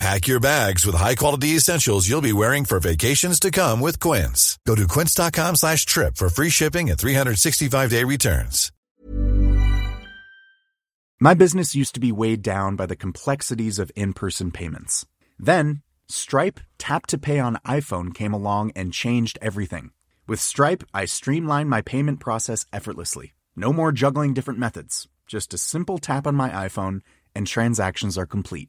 Pack your bags with high-quality essentials you'll be wearing for vacations to come with Quince. Go to quince.com slash trip for free shipping and 365-day returns. My business used to be weighed down by the complexities of in-person payments. Then, Stripe Tap to Pay on iPhone came along and changed everything. With Stripe, I streamlined my payment process effortlessly. No more juggling different methods. Just a simple tap on my iPhone and transactions are complete.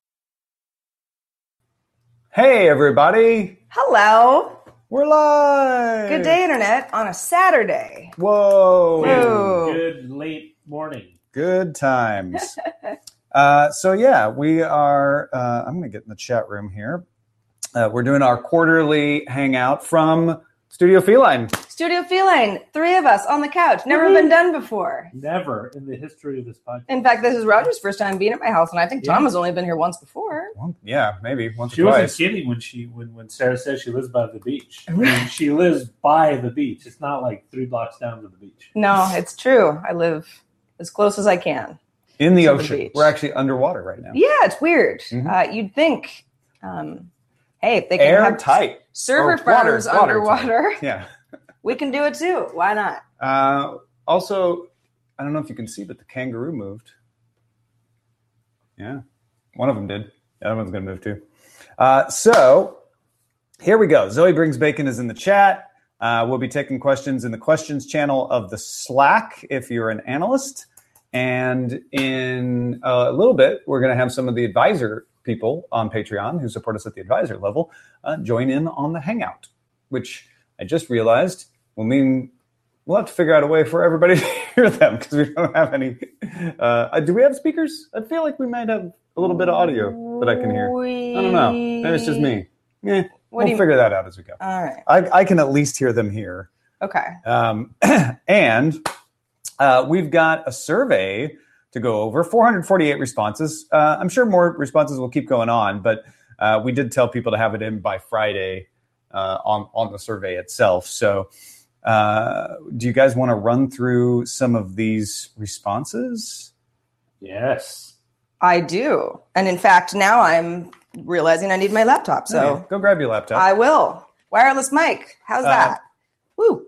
Hey, everybody. Hello. We're live. Good day, Internet, on a Saturday. Whoa. Whoa. Good late morning. Good times. uh, so, yeah, we are. Uh, I'm going to get in the chat room here. Uh, we're doing our quarterly hangout from Studio Feline. Studio Feline, three of us on the couch. Never been done before. Never in the history of this podcast. In fact, this is Roger's first time being at my house, and I think Tom has only been here once before. Well, yeah, maybe once She or wasn't twice. kidding when she when, when Sarah says she lives by the beach. I mean, she lives by the beach. It's not like three blocks down to the beach. No, it's true. I live as close as I can. In the To the ocean. We're actually underwater right now. Yeah, it's weird. Mhm. Uh, you'd think, um, hey, if they can have Airtight. server farms water- underwater. Yeah. we can do it too. Why not? Uh, also, I don't know if you can see, but the kangaroo moved. Yeah, one of them did. The other one's going to move too. Uh, so here we go. Zoe brings bacon is in the chat. Uh, we'll be taking questions in the questions channel of the Slack if you're an analyst. And in a little bit, we're going to have some of the advisor people on Patreon who support us at the advisor level uh, join in on the Hangout, which I just realized will mean we'll have to figure out a way for everybody to hear them because we don't have any. Uh, do we have speakers? I feel like we might have a little bit of audio that I can hear. I don't know. Maybe it's just me. Yeah, we'll figure that out as we go. All right. I, I can at least hear them here. Okay. Um, and uh, we've got a survey to go over 448 responses. Uh, I'm sure more responses will keep going on, but uh, we did tell people to have it in by Friday uh, on, on the survey itself. So, uh, do you guys want to run through some of these responses? Yes. I do. And in fact, now I'm realizing I need my laptop. So Okay, go grab your laptop. I will. Wireless mic. How's Uh, that? Woo.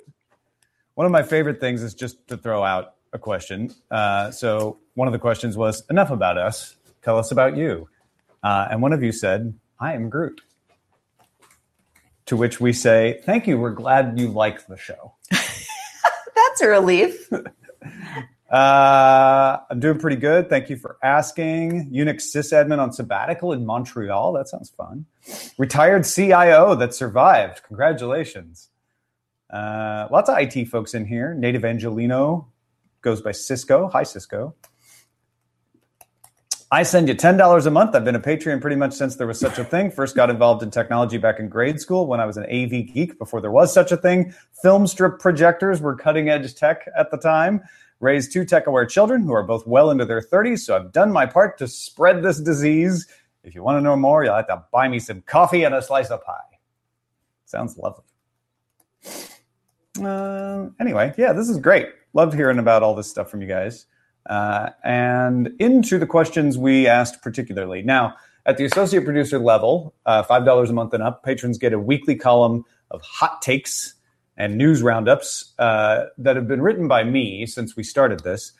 One of my favorite things is just to throw out a question. Uh, so one of the questions was, "Enough about us. Tell us about you." Uh, and one of you said, "I am Groot." To which we say, "Thank you. We're glad you like the show." That's a relief. Uh, I'm doing pretty good. Thank you for asking. Unix sysadmin on sabbatical in Montreal. That sounds fun. Retired CIO that survived. Congratulations. Uh, lots of IT folks in here. Native Angelino goes by Cisco. Hi, Cisco. I send you $10 a month. I've been a Patreon pretty much since there was such a thing. First got involved in technology back in grade school when I was an AV geek before there was such a thing. Film strip projectors were cutting edge tech at the time. Raised two tech aware children who are both well into their 30s, so I've done my part to spread this disease. If you want to know more, you'll have to buy me some coffee and a slice of pie. Sounds lovely. Uh, anyway, yeah, this is great. Loved hearing about all this stuff from you guys. Uh, and into the questions we asked particularly. Now, at the associate producer level, uh, $5 a month and up, patrons get a weekly column of hot takes and news roundups uh, that have been written by me since we started this.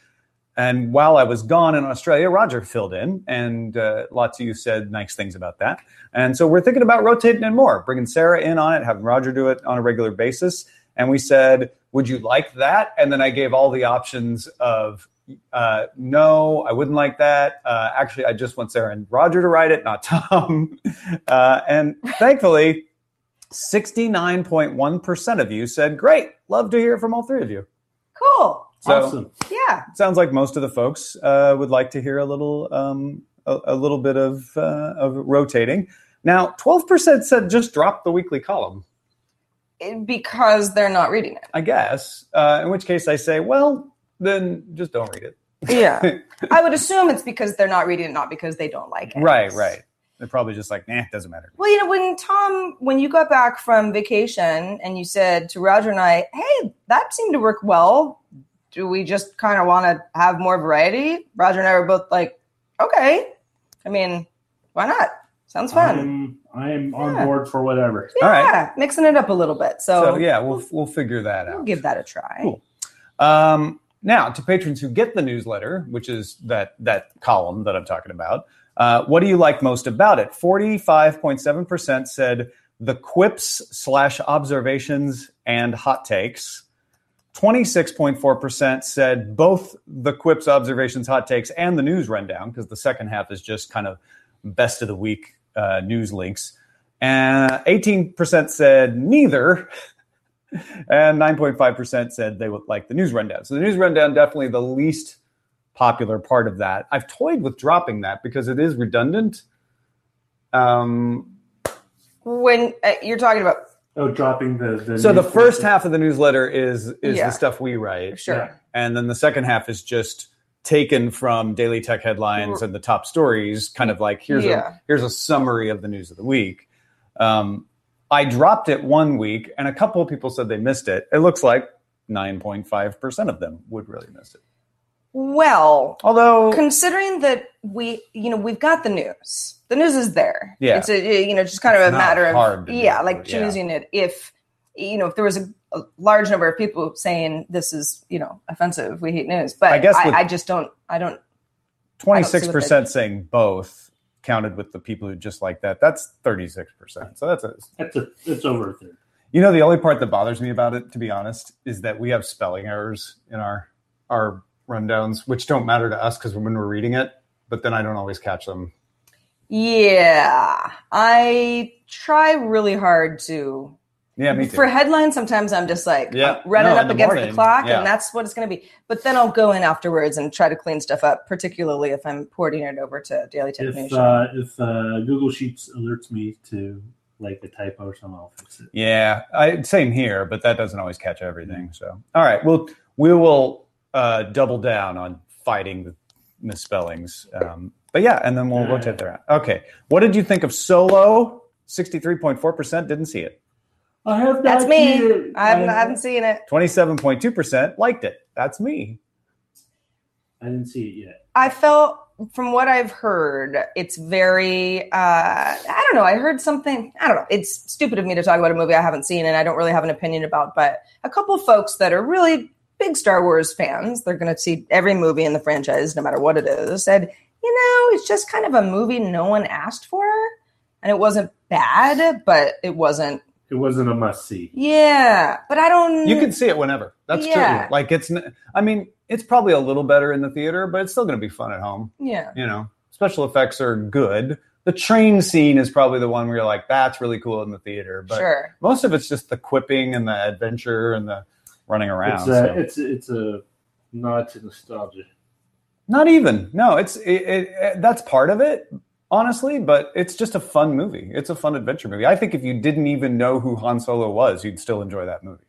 And while I was gone in Australia, Roger filled in, and uh, lots of you said nice things about that. And so we're thinking about rotating it more, bringing Sarah in on it, having Roger do it on a regular basis. And we said, Would you like that? And then I gave all the options of uh, no, I wouldn't like that. Uh, actually, I just want Sarah and Roger to write it, not Tom. Uh, and thankfully, 69.1% of you said, great, love to hear from all three of you. Cool. So awesome. Yeah. sounds like most of the folks uh, would like to hear a little, um, a, a little bit of, uh, of rotating. Now, 12% said just drop the weekly column. Because they're not reading it. I guess. Uh, in which case I say, well, then just don't read it. Yeah. I would assume it's because they're not reading it, not because they don't like it. Right, right. They're probably just like, nah, it doesn't matter. Well, you know, when Tom, when you got back from vacation and you said to Roger and I, hey, that seemed to work well. Do we just kind of want to have more variety? Roger and I were both like, okay. I mean, why not? Sounds fun. I'm, I'm on board for whatever. All right. yeah, mixing it up a little bit. So, So yeah, we'll we'll figure that we'll out. give that a try. Cool. Um, now, to patrons who get the newsletter, which is that that column that I'm talking about, uh, what do you like most about it? Forty-five point seven percent said the quips slash observations and hot takes. Twenty-six point four percent said both the quips, observations, hot takes, and the news rundown, because the second half is just kind of best of the week uh, news links. And eighteen percent said neither and 9.5% said they would like the news rundown. So the news rundown definitely the least popular part of that. I've toyed with dropping that because it is redundant. Um, When uh, you're talking about, Oh, dropping the. the so the first half of the newsletter is is Yeah. the stuff we write, sure. Yeah. and then the second half is just taken from daily tech headlines and the top stories, kind of like here's Yeah. a here's a summary of the news of the week. Um, I dropped it one week, and a couple of people said they missed it. It looks like 9.5% of them would really miss it. Well, Although, considering that we you know we've got the news the news is there Yeah. it's a you know just kind of a matter of yeah do, like yeah. choosing it if you know if there was a, a large number of people saying this is you know offensive we hate news but I i guess I, I just don't i don't 26% saying both counted with the people who just like that. That's 36%. So that's a, That's a. It's over a third. you know, the only part that bothers me about it, to be honest, is that we have spelling errors in our, our rundowns, which don't matter to us because when we're reading it, but then I don't always catch them. yeah i try really hard to Yeah, me too. for headlines sometimes i'm just like Yeah. I'm running No, in up the against morning, the clock yeah. and that's what it's going to be but then i'll go in afterwards and try to clean stuff up particularly if i'm porting it over to daily tech If Nation. uh, if uh, Google Sheets alerts me to like a typo or something, I'll fix it. Yeah, I, same here, but that doesn't always catch everything. So, all right, well, we will uh, double down on fighting the misspellings. Um, but yeah, and then we'll Yeah. rotate there. Okay, what did you think of Solo? Sixty-three point four percent didn't see it. I have not That's me. seen it. I haven't, I haven't seen it. Twenty-seven point two percent liked it. That's me. I didn't see it yet. I felt, from what I've heard, it's very. Uh, I don't know. I heard something. I don't know. It's stupid of me to talk about a movie I haven't seen and I don't really have an opinion about. But a couple folks that are really big Star Wars fans, they're going to see every movie in the franchise, no matter what it is. Said, you know, it's just kind of a movie no one asked for, and it wasn't bad, but it wasn't. It wasn't a must see. Yeah, but I don't. You can see it whenever. That's Yeah. true. Like it's. I mean, it's probably a little better in the theater, but it's still going to be fun at home. Yeah. you know, special effects are good. The train scene is probably the one where you're like, that's really cool in the theater. But Sure. most of it's just the quipping and the adventure and the running around. It's a, so. Uh, it's it's a nod to nostalgia. Not even. No, it's it, it, it- that's part of it, honestly. But it's just a fun movie. It's a fun adventure movie. I think if you didn't even know who Han Solo was, you'd still enjoy that movie.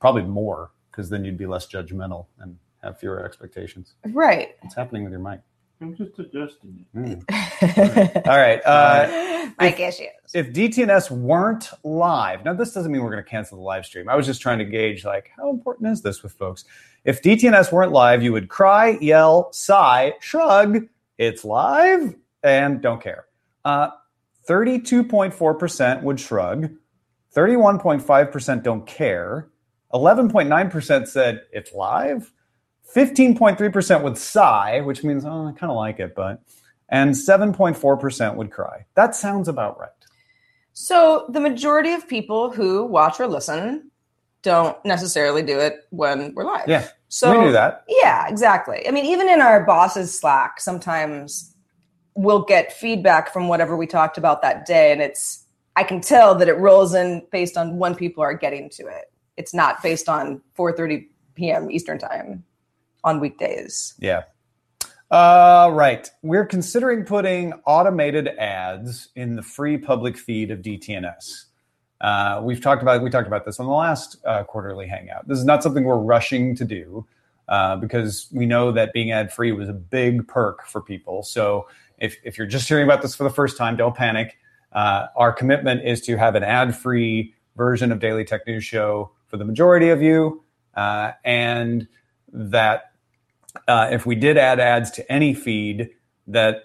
Probably more because then you'd be less judgmental and have fewer expectations. Right. What's happening with your mic? I'm just adjusting it. Mm. All right. Uh, Mike issues. if DTNS weren't live, now this doesn't mean we're going to cancel the live stream. I was just trying to gauge like how important is this with folks. If DTNS weren't live, you would cry, yell, sigh, shrug. It's live and don't care. Uh, 32.4% would shrug. 31.5% don't care. 11.9% said it's live. 15.3% would sigh, which means, oh, I kind of like it, but. And 7.4% would cry. That sounds about right. So the majority of people who watch or listen don't necessarily do it when we're live. Yeah, So we knew that. Yeah, exactly. I mean, even in our boss's Slack, sometimes we'll get feedback from whatever we talked about that day, and it's I can tell that it rolls in based on when people are getting to it. It's not based on 4:30 p.m. Eastern time on weekdays. Yeah. Uh, right. We're considering putting automated ads in the free public feed of DTNS. Uh, we've talked about we talked about this on the last uh, quarterly hangout. This is not something we're rushing to do uh, because we know that being ad free was a big perk for people. So if if you're just hearing about this for the first time, don't panic. Uh, our commitment is to have an ad free version of Daily Tech News Show for the majority of you, uh, and that uh, if we did add ads to any feed, that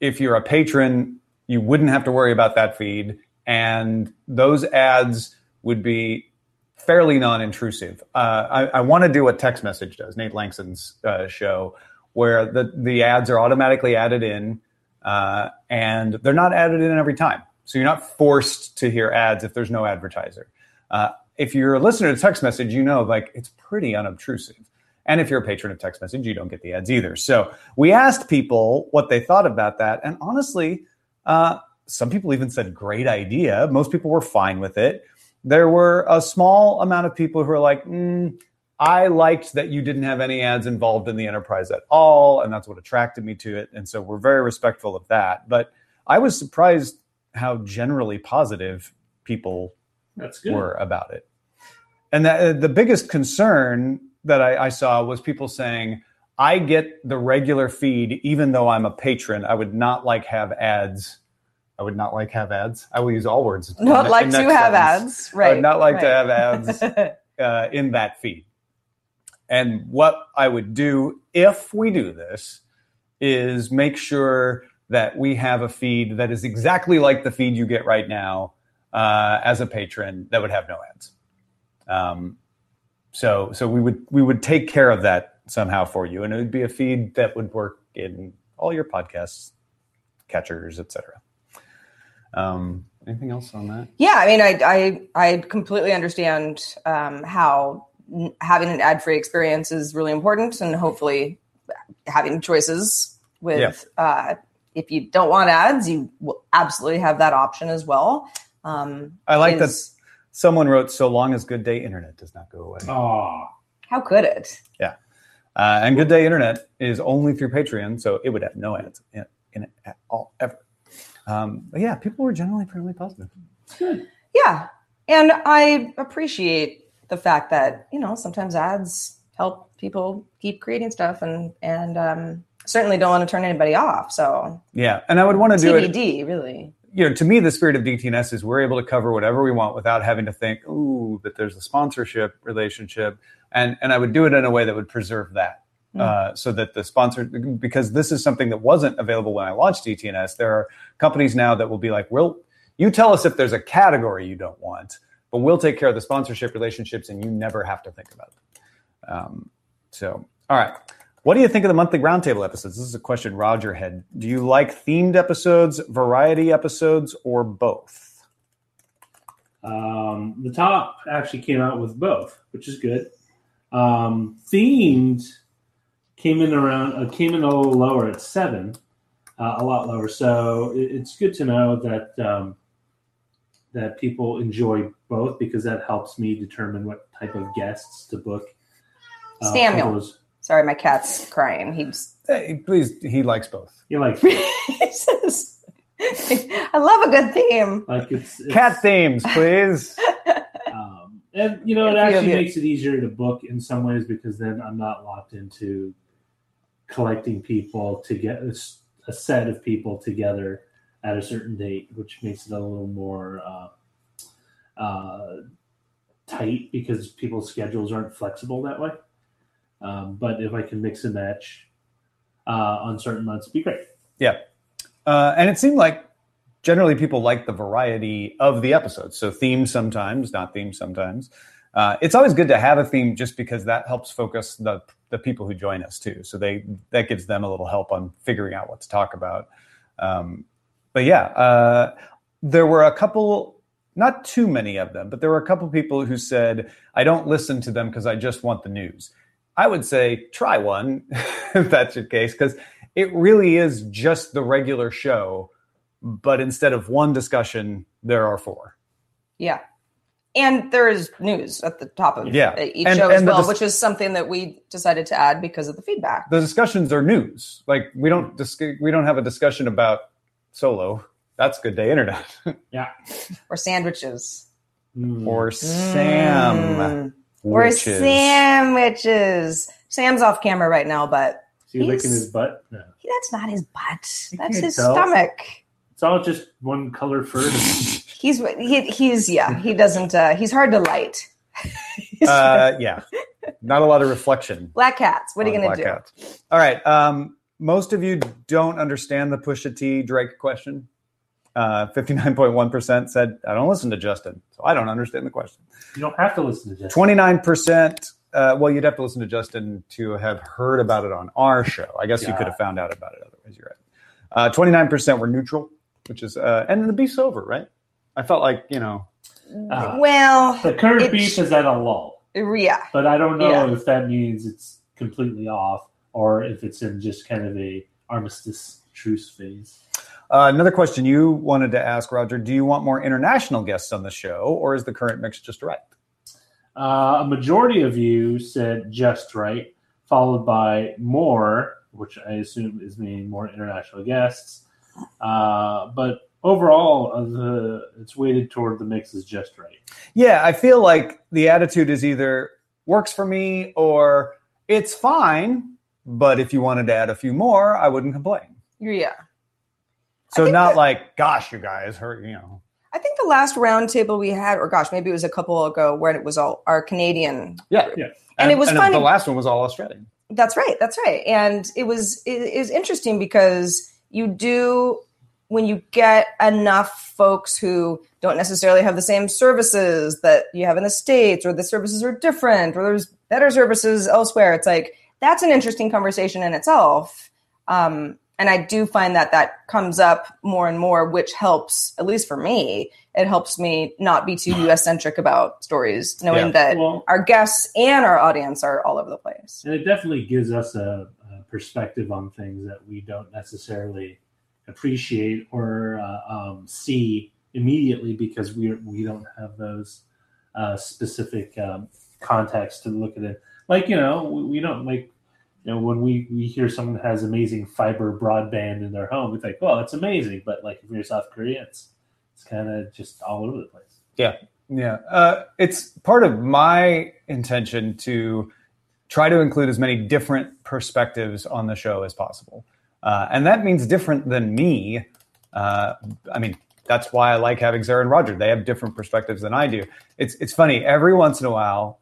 if you're a patron, you wouldn't have to worry about that feed, and those ads would be fairly non-intrusive. Uh, I, I want to do what text message does, Nate Lanxon's uh, show, where the the ads are automatically added in, uh, and they're not added in every time. So you're not forced to hear ads if there's no advertiser. Uh, if you're a listener to text message, you know like it's pretty unobtrusive. And if you're a patron of text message, you don't get the ads either. So we asked people what they thought about that, and honestly, uh, some people even said great idea. Most people were fine with it. There were a small amount of people who were like, mm, I liked that you didn't have any ads involved in the enterprise at all, and that's what attracted me to it. And so we're very respectful of that. But I was surprised how generally positive people That's good. were about it. And that, the biggest concern that I, I saw was people saying, I get the regular feed, even though I'm a patron. I would not like have ads. I would not like have ads. I will use all words. Not in- like in to have sentence. ads, right? I would not like to have ads uh, in that feed. And what I would do if we do this is make sure that we have a feed that is exactly like the feed you get right now uh, as a patron that would have no ads. Um, so so we would we would take care of that somehow for you, and it would be a feed that would work in all your podcasts, catchers, etc. Um, anything else on that? Yeah, I mean, I I, I completely understand um, how having an ad free experience is really important, and hopefully having choices with. Uh, if you don't want ads, you will absolutely have that option as well. Um, I like that is- someone wrote, "So long as Good Day Internet does not go away." Oh, How could it? Yeah, uh, and Good Day Internet is only through Patreon, so it would have no ads in, in it at all ever. Um, but yeah, people were generally fairly positive. Yeah, and I appreciate the fact that you know sometimes ads help people keep creating stuff, and and um, certainly don't want to turn anybody off. So Yeah, and I would want to do it. Really. You know, to me, the spirit of DTNS is we're able to cover whatever we want without having to think, "Ooh, that there's a sponsorship relationship," and and I would do it in a way that would preserve that. Uh, so that the sponsor, because this is something that wasn't available when I launched DTNS, there are companies now that will be like, "We'll, you tell us if there's a category you don't want, but we'll take care of the sponsorship relationships, and you never have to think about it." Um, so, all right. What do you think of the monthly roundtable episodes? This is a question Roger had. Do you like themed episodes, variety episodes, or both? Um, the top actually came out with both, which is good. Um, themed came in around uh, came in a little lower at seven, uh, a lot lower. So it, it's good to know that um, that people enjoy both because that helps me determine what type of guests to book. uh, Samuel. those- Sorry, my cat's crying. He's Hey, please, he likes both. You like he says, "I love a good theme." like it's, it's Cat themes, please. Um, and you know, it actually have it. makes it easier to book in some ways because then I'm not locked into collecting people to get a set of people together at a certain date, which makes it a little more uh, uh, tight because people's schedules aren't flexible that way. Um, but if I can mix and match uh, on certain months, it'd be great. Yeah. Uh, and it seemed like generally people like the variety of the episodes. So themes sometimes, not themes sometimes. Uh, it's always good to have a theme just because that helps focus the the people who join us too. So they that gives them a little help on figuring out what to talk about. Um, but yeah, uh, there were a couple not too many of them, but there were a couple people who said, I don't listen to them because I just want the news. I would say try one if that's your case, because it really is just the regular show, but instead of one discussion, there are four. Yeah. And there is news at the top of Yeah. each And- show as and the well, dis- which is something that we decided to add because of the feedback. The discussions are news. Like we don't dis- we don't have a discussion about solo. That's good day internet Yeah. Or sandwiches. Mm. or Sam. Mm. Or witches. sandwiches. Sam's off camera right now, but Is he licking his butt? No. that's not his butt. You That's his tell. stomach. It's all just one color fur. He's he, he's yeah. He doesn't. uh He's hard to light. Uh, yeah, not a lot of reflection. black cats. What are you gonna do? Black Cats. All right. Um, most of you don't understand the Pusha T Drake question. Uh, 59.1% said, I don't listen to Justin, so I don't understand the question. you don't have to listen to Justin. 29%, uh, well, you'd have to listen to Justin to have heard about it on our show. I guess you could have found out about it otherwise. You're right. Uh, 29% were neutral, which is, uh, and the beef's over, right? I felt like, you know, Uh, Well, the current it- beef is at a lull, yeah. but I don't know Yeah. if that means it's completely off or if it's in just kind of a armistice truce phase. Uh, another question you wanted to ask, Roger. Do you want more international guests on the show, or is the current mix just right? Uh, a majority of you said just right, followed by more, which I assume is meaning more international guests. Uh, but overall, uh, the it's weighted toward the mix is just right. Yeah, I feel like the attitude is either works for me or it's fine, but if you wanted to add a few more, I wouldn't complain. Yeah. So not that- like, gosh, you guys hurt, you know. I think the last roundtable we had, or gosh, maybe it was a couple ago where it was all our Canadian. Yeah, Yeah. And it was funny- The last one was all Australian. That's right. That's right. And it was it is interesting because you do when you get enough folks who don't necessarily have the same services that you have in the states, or the services are different, or there's better services elsewhere. It's like that's an interesting conversation in itself. Um, and I do find that that comes up more and more, which helps, at least for me, it helps me not be too US centric about stories, knowing Yeah. that Well- our guests and our audience are all over the place. And it definitely gives us a, a perspective on things that we don't necessarily appreciate or uh, um, see immediately because we we don't have those uh, specific um, contexts to look at it. Like you know, we, we don't like you know when we we hear someone has amazing fiber broadband in their home, it's like, well, it's amazing. But like if you're South Korea, it's it's kind of just all over the place. Yeah yeah, uh, it's part of my intention to try to include as many different perspectives on the show as possible, uh, and that means different than me. Uh, I mean, that's why I like having Sarah and Roger. They have different perspectives than I do. It's it's funny every once in a while.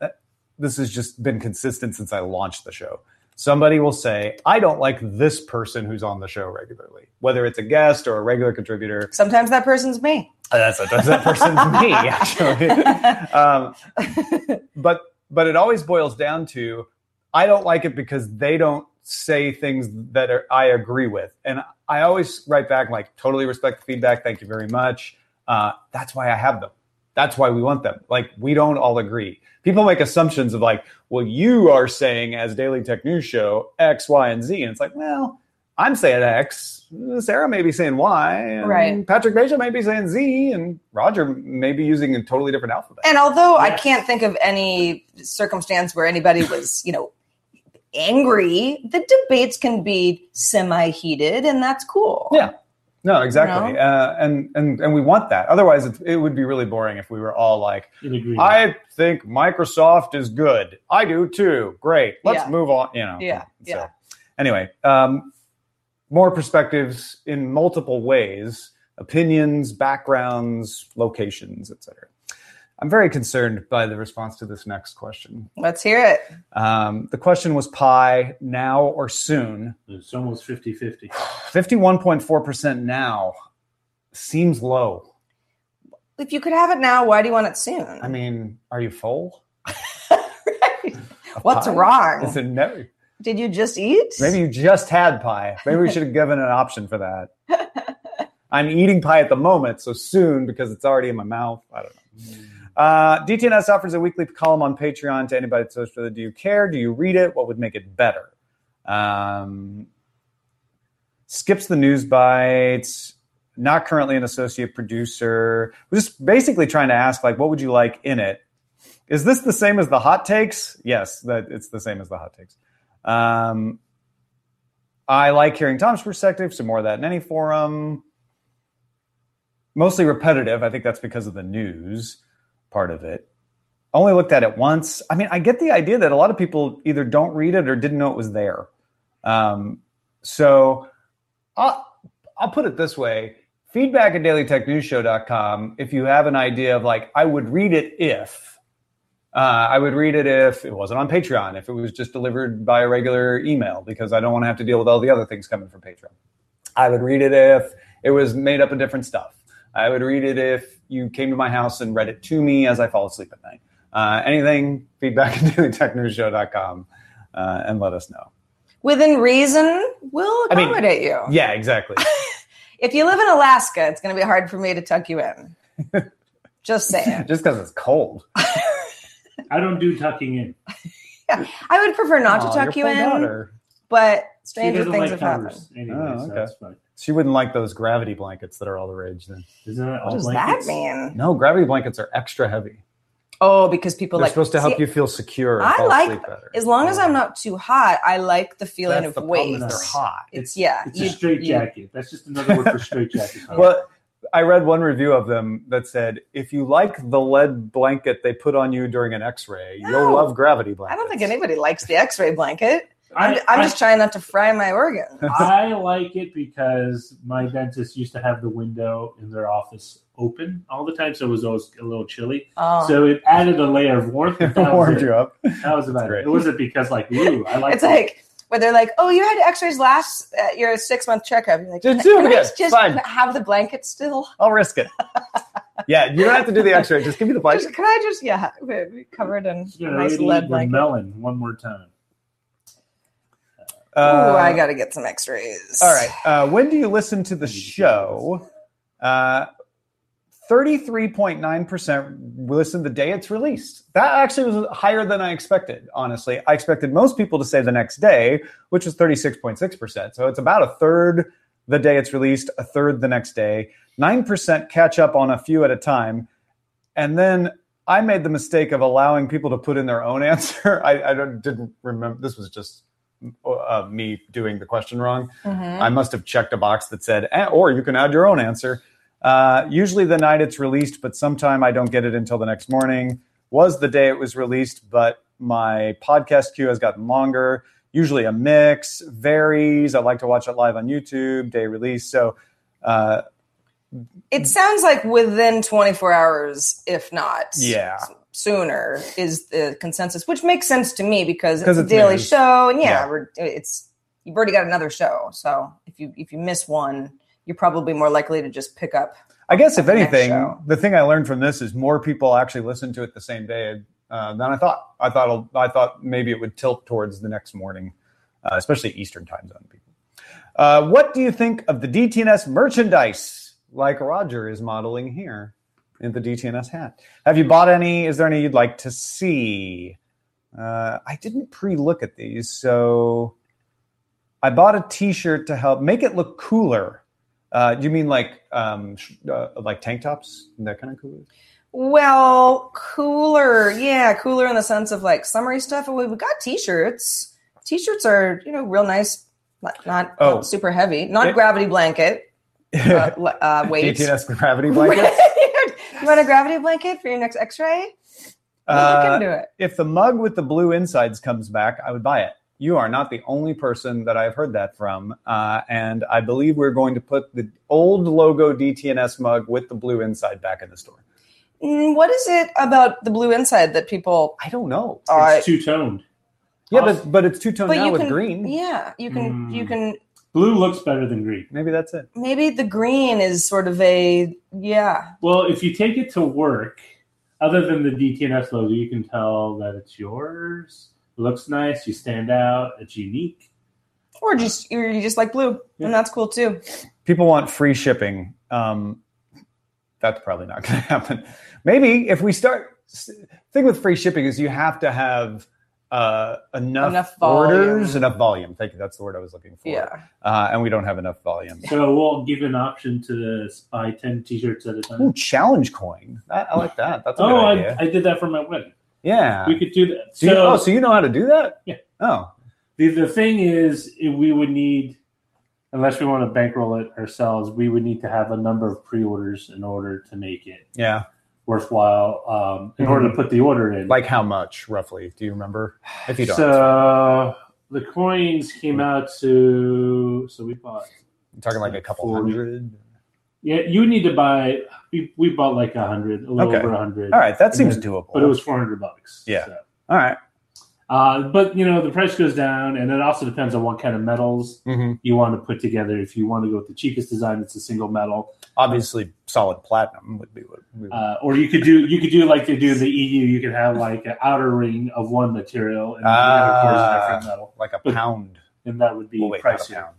This has just been consistent since I launched the show. Somebody will say, "I don't like this person who's on the show regularly, whether it's a guest or a regular contributor." Sometimes that person's me. Uh, That's that's that person's me, actually. Um, but but it always boils down to I don't like it because they don't say things that are, I agree with, and I always write back like totally respect the feedback. Thank you very much. Uh, that's why I have them. That's why we want them. Like we don't all agree. People make assumptions of like, well, you are saying as Daily Tech News Show X, Y, and Z, and it's like, well, I'm saying X. Sarah may be saying Y. And Right. Patrick Beja may be saying Z, and Roger may be using a totally different alphabet. And although I can't think of any circumstance where anybody was, you know, angry, the debates can be semi-heated, and that's cool. Yeah. No, exactly, You know? uh, and and and we want that. Otherwise, it, it would be really boring if we were all like, "I think Microsoft is good. I do too. Great. Let's Yeah. move on." You know. Yeah, So, yeah. anyway, um, more perspectives in multiple ways, opinions, backgrounds, locations, etc. I'm very concerned by the response to this next question. Let's hear it. Um, the question was pie now or soon. it's almost 50-50. 51.4% now seems low. If you could have it now, why do you want it soon? I mean, are you full? What's Pie? wrong? Is it never? Did you just eat? Maybe you just had pie. Maybe we should have given an option for that. I'm eating pie at the moment, so soon because it's already in my mouth. I don't know. Uh, DTNS offers a weekly column on Patreon to anybody that social. Do you care? Do you read it? What would make it better? Um, skips the news bites. Not currently an associate producer. We're just basically trying to ask, like, what would you like in it? Is this the same as the hot takes? Yes, that it's the same as the hot takes. Um, I like hearing Tom's perspective, so more of that in any forum. Mostly repetitive. I think that's because of the news part of it. Only looked at it once. I mean, I get the idea that a lot of people either don't read it or didn't know it was there. Um, so I'll, I'll put it this way feedback at dailytechnewsshow.com if you have an idea of like, I would read it if. Uh, I would read it if it wasn't on Patreon, if it was just delivered by a regular email, because I don't want to have to deal with all the other things coming from Patreon. I would read it if it was made up of different stuff. I would read it if you came to my house and read it to me as I fall asleep at night. Uh, anything, feedback at dailytechnewsshow.com uh, and let us know. Within reason, we'll I mean, accommodate you. Yeah, exactly. If you live in Alaska, it's going to be hard for me to tuck you in. Just saying. just because it's cold. I don't do tucking in. yeah, I would prefer not Aw, to tuck you in, daughter. but She stranger things like have happened. Anyway, Oh, so okay. that's. She wouldn't like those gravity blankets that are all the rage then. Isn't that What all does blankets? that mean? No, gravity blankets are extra heavy. Oh, because people They're like supposed to help See, you feel secure and I fall like better. as long as oh. I'm not too hot. I like the feeling That's of the weight. problem they're hot. It's yeah. It's you- a straight you- jacket. That's just another word for straight jacket. Well, I read one review of them that said if you like the lead blanket they put on you during an X-ray, you'll love gravity blankets. I don't think anybody likes the X-ray blanket. I'm, I, I'm I- just trying not to fry my organs. I like it because my dentist used to have the window in their office open all the time, so it was always a little chilly. Oh. So it added a layer of warmth. It That was, warmed it. you up. That was about it. It wasn't because like, ooh, I like. it's like where they're like, "Oh, you had X-rays last at your six-month checkup." You're like, Just "Can do it I again. just Fine. have the blanket still?" I'll risk it. yeah, you don't have to do the X-ray. Just give me the blanket. Just, can I just yeah, be covered in you a know, nice lead the blanket? melon one more time. Uh, Ooh, I got to get some X-rays. All right. Uh, when do you listen to the show? Uh, 33.9% listen the day it's released. That actually was higher than I expected, honestly. I expected most people to say the next day, which was 36.6%. So it's about a third the day it's released, a third the next day. 9% catch up on a few at a time. And then I made the mistake of allowing people to put in their own answer. I, I didn't remember. This was just uh, me doing the question wrong. Mhm. I must have checked a box that said, "Eh, or you can add your own answer. Uh, usually the night it's released, but sometime I don't get it until the next morning. Was the day it was released, but my podcast queue has gotten longer. Usually a mix, varies. I like to watch it live on YouTube, day release. So, uh, It sounds like within 24 hours, if not yeah. Sooner, is the consensus, which makes sense to me because it's a it's daily news. show, and yeah, Yeah. We're, it's you've already got another show, so if you if you miss one, you're probably more likely to just pick up. I guess if anything, show. the thing I learned from this is more people actually listen to it the same day uh, than I thought. I thought I thought maybe it would tilt towards the next morning, uh, especially Eastern time zone people. Uh, what do you think of the DTNS merchandise, like Roger is modeling here in the DTNS hat? Have you bought any? Is there any you'd like to see? Uh, I didn't pre-look at these, so I bought a T-shirt to help make it look cooler. Uh, do you mean like um, sh- uh, like tank tops? That kind of cooler? Well, cooler, yeah, cooler in the sense of like summery stuff. And we've got t-shirts. T-shirts are you know real nice, not not, Oh. not super heavy, not It- gravity blanket uh, uh, weight. DTNS gravity blanket. you want a gravity blanket for your next X-ray? We'll look Uh, into it. if the mug with the blue insides comes back, I would buy it. You are not the only person that I've heard that from. Uh, and I believe we're going to put the old logo DTNS mug with the blue inside back in the store. Mm, what is it about the blue inside that people? I don't know. It's two toned. Yeah, but, but it's two toned now you with can, green. yeah, you can, Mm. you can. Blue looks better than green. Maybe that's it. Maybe the green is sort of a yeah. Well, if you take it to work, other than the DTNS logo, you can tell that it's yours. It looks nice. You stand out. It's unique. Or just or you just like blue, and that's cool too. People want free shipping. Um, that's probably not going to happen. Maybe if we start. Thing with free shipping is you have to have uh, enough, Enough orders, enough volume. Thank you. That's the word I was looking for. Yeah. Uh, and we don't have enough volume. So we'll give an option to buy ten T-shirts at a time. Ooh, challenge coin. That, I like that. That's a oh, good I, idea. I did that for my wedding. yeah. We could do that. Do you- oh, so you know how to do that? Yeah. Oh, the the thing is, if we would need, unless we want to bankroll it ourselves, we would need to have a number of pre-orders in order to make it yeah. Worthwhile. Um, in order to put the order in, Like how much roughly? Do you remember? If you don't, so the coins came out to so we bought I'm talking like a couple 40. hundred. yeah you need to buy we, we bought like a hundred a little Okay. over a hundred All right, that seems then- doable. but it was four hundred bucks Yeah. so. all right. Uh, but you know the price goes down and it also depends on what kind of metals hmm you want to put together if you want to go with the cheapest design it's a single metal Obviously, solid platinum would be what. We would. uh, or you could do you could do like they do in the EU you could have like an outer ring of one material and the other core a Ah. different metal like a but- pound. and that would be Well, wait, not a pricier. pound.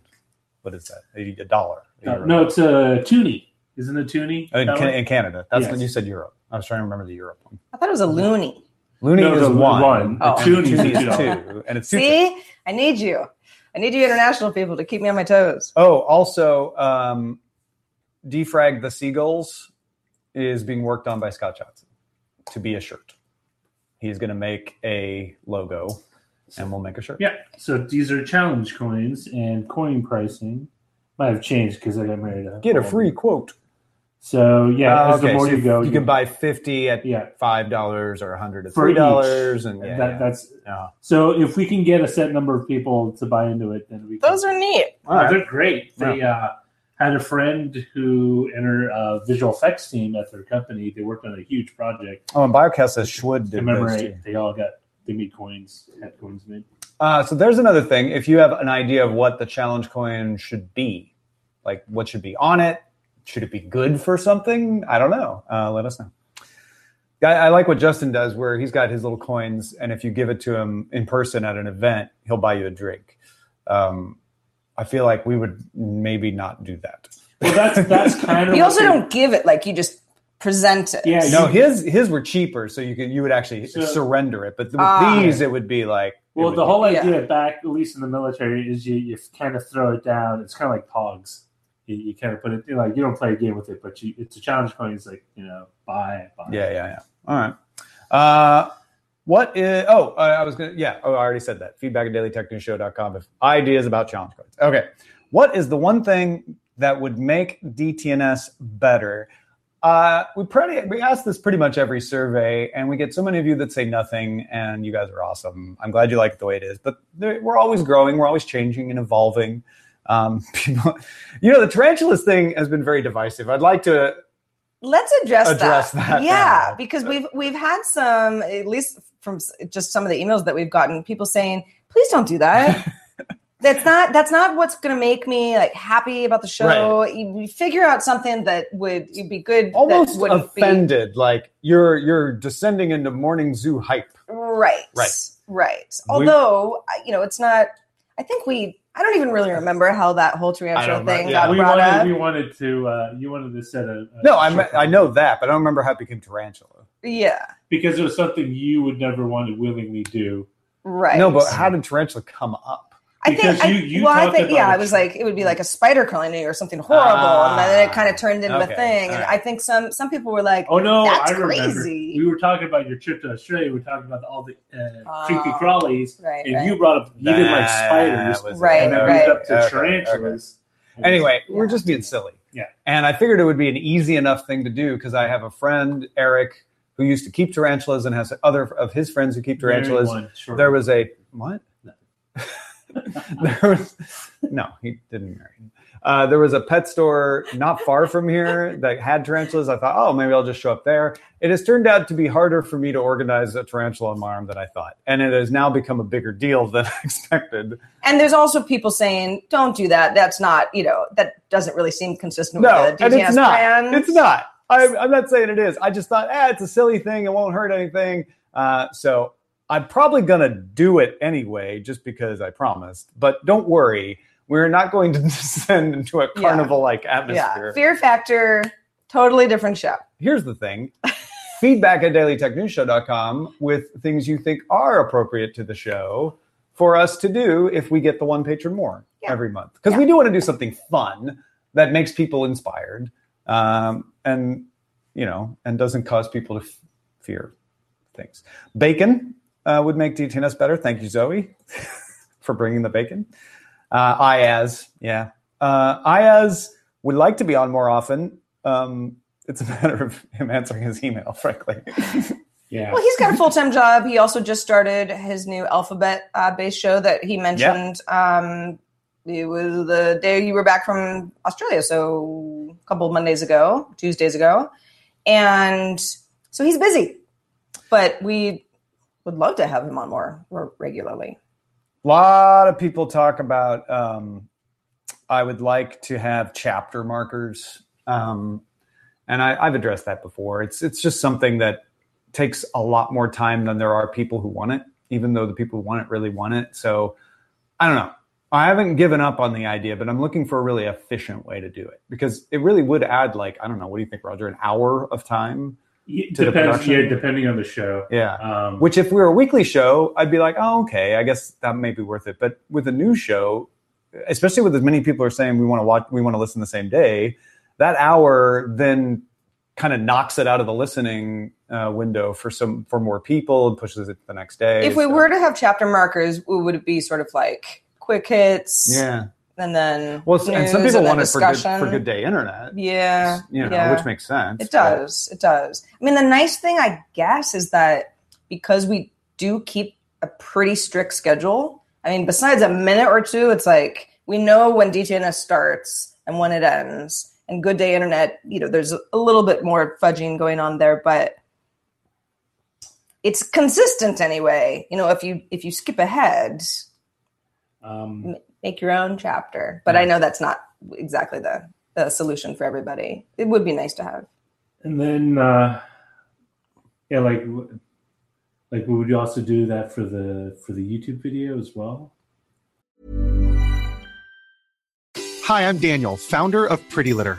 What is that? A a dollar. A Uh, no, it's a toonie. Isn't it toonie? in, Can- in Canada. That's Yes. when you said Europe. I was trying to remember the Europe one. I thought it was a loonie. Loonie No, is the one. one. Oh. and Toonie is two is two, and it's two. See, I need you. I need you international people to keep me on my toes. Oh, also, um, defrag the seagulls is being worked on by Scott Johnson to be a shirt. He's going to make a logo, and we'll make a shirt. Yeah. So these are challenge coins, and coin pricing might have changed because I got married. Get a free quote. So yeah, Uh, as the more so you go, you can buy fifty at Yeah. five dollars or a hundred at For three dollars, and yeah, that, yeah. that's Yeah. so. If we can get a set number of people to buy into it, then we. Can, Those are neat. All right. they're great. They uh, had a friend who entered a visual effects team at their company. They worked on a huge project. Oh, and Biocast says Schwood did. Commemorate. They all got they made coins, had coins made. Uh, so there's another thing. If you have an idea of what the challenge coin should be, like what should be on it, should it be good for something? I don't know. Uh, let us know. I, I like what Justin does, where he's got his little coins, and if you give it to him in person at an event, he'll buy you a drink. Um, I feel like we would maybe not do that. Well, that's that's kind of. You also don't give it like you just present it. Yeah, No, his his were cheaper, so you could you would actually So- surrender it. But with Ah. these, it would be like Well, would the be- whole Yeah. idea back, at least in the military, is you, you kind of throw it down. It's kind of like Pogs. You, you kind of put it like you don't play a game with it, but you, it's a challenge coin. It's like you know, buy, buy. Yeah, yeah, yeah. All right. Uh, what is, oh, I was going to, yeah, oh, I already said that. Feedback at dailytechnewsshow.com if ideas about challenge coins. Okay. What is the one thing that would make DTNS better? Uh, we pretty we ask this pretty much every survey, and we get so many of you that say nothing, and you guys are awesome. I'm glad you like it the way it is, but we're always growing, we're always changing and evolving. Um, people, you know, the tarantulas thing has been very divisive. I'd like to Let's address, Address that. that Yeah, now. because we've we've had some, at least from just some of the emails that we've gotten, people saying, "Please don't do that." that's not that's not what's going to make me like happy about the show. You, you figure out something that would you'd be good. almost offended like you're you're descending into morning zoo hype right, Right. right. Although I- you know, it's not. I think we. I don't even really remember how that whole tarantula don't thing yeah. got we brought wanted, up. we wanted to, uh, you wanted to set a. a no i short i know that but i don't remember how it became tarantula yeah, because it was something you would never want to willingly do. right. no but how did tarantula come up I think, Because I, you- you well, I think, yeah, it. it was like it would be like a spider crawling you or something horrible, and then it kind of turned into Ah, okay. a thing. And I think some some people were like, Oh no, That's I remember. crazy. We were talking about your trip to Australia. We were talking about all the uh, creepy Oh, crawlies, right, and right. you brought up you didn't like spiders. Right, and then right. moved up to Okay, tarantulas. okay. anyway we're just being silly Yeah. and i figured it would be an easy enough thing to do because i have a friend eric who used to keep tarantulas and has other of his friends who keep tarantulas one, short- there was a what No. there was no he didn't marry. Uh, there was a pet store not far from here that had tarantulas. I thought, oh, maybe I'll just show up there. It has turned out to be harder for me to organize a tarantula on my arm than I thought, and it has now become a bigger deal than I expected. and there's also people saying, "Don't do that. That's not, you know, that doesn't really seem consistent No, with the and DTS it's not. brand." It's not. I'm, I'm not saying it is. I just thought, ah, it's a silly thing. It won't hurt anything. Uh, so I'm probably going to do it anyway, just because I promised. But don't worry, we're not going to descend into a carnival like Yeah. atmosphere. Fear Factor, totally different show. Here's the thing feedback at dailytechnewsshow.com with things you think are appropriate to the show for us to do if we get the one patron more Yeah. every month. Because Yeah. we do want to do something fun that makes people inspired um, and, you know, and doesn't cause people to f- fear things. Bacon uh, would make DTNS better. Thank you, Zoe, for bringing the bacon. Uh, Ayaz, yeah. Uh, Ayaz would like to be on more often. Um, it's a matter of him answering his email, frankly. Yeah. Well, he's got a full time job. He also just started his new alphabet uh, based show that he mentioned. Um, it was the day you were back from Australia, so a couple of Mondays ago, Tuesdays ago. And so he's busy, but we would love to have him on more regularly. A lot of people talk about. Um, I would like to have chapter markers, um, and I, I've addressed that before. It's it's just something that takes a lot more time than there are people who want it, even though the people who want it really want it. So I don't know. I haven't given up on the idea, but I'm looking for a really efficient way to do it because it really would add like I don't know. What do you think, Roger? An hour of time? Yeah, to the depends. production? Yeah, depending on the show. Yeah. Um, Which, if we were a weekly show, I'd be like, oh, okay, I guess that may be worth it. But with a new show, especially with as many people are saying we want to watch, we want to listen the same day, that hour then kind of knocks it out of the listening uh, window for some for more people and pushes it the next day. If we So, were to have chapter markers, it would it be sort of like quick hits, yeah. And then Well, and some people and want it for good, for good day internet. Yeah, you know, yeah. which makes sense. It does. It does. I mean, the nice thing, I guess, is that because we do keep a pretty strict schedule. I mean, besides a minute or two, it's like we know when DTNS starts and when it ends. And Good Day Internet, you know, there's a little bit more fudging going on there, but it's consistent anyway. You know, if you if you skip ahead, um, make your own chapter. But I know that's not exactly the, the solution for everybody. It would be nice to have. and then, uh, yeah, like, like would you also do that for the for the YouTube video as well? Hi, I'm Daniel, founder of Pretty Litter.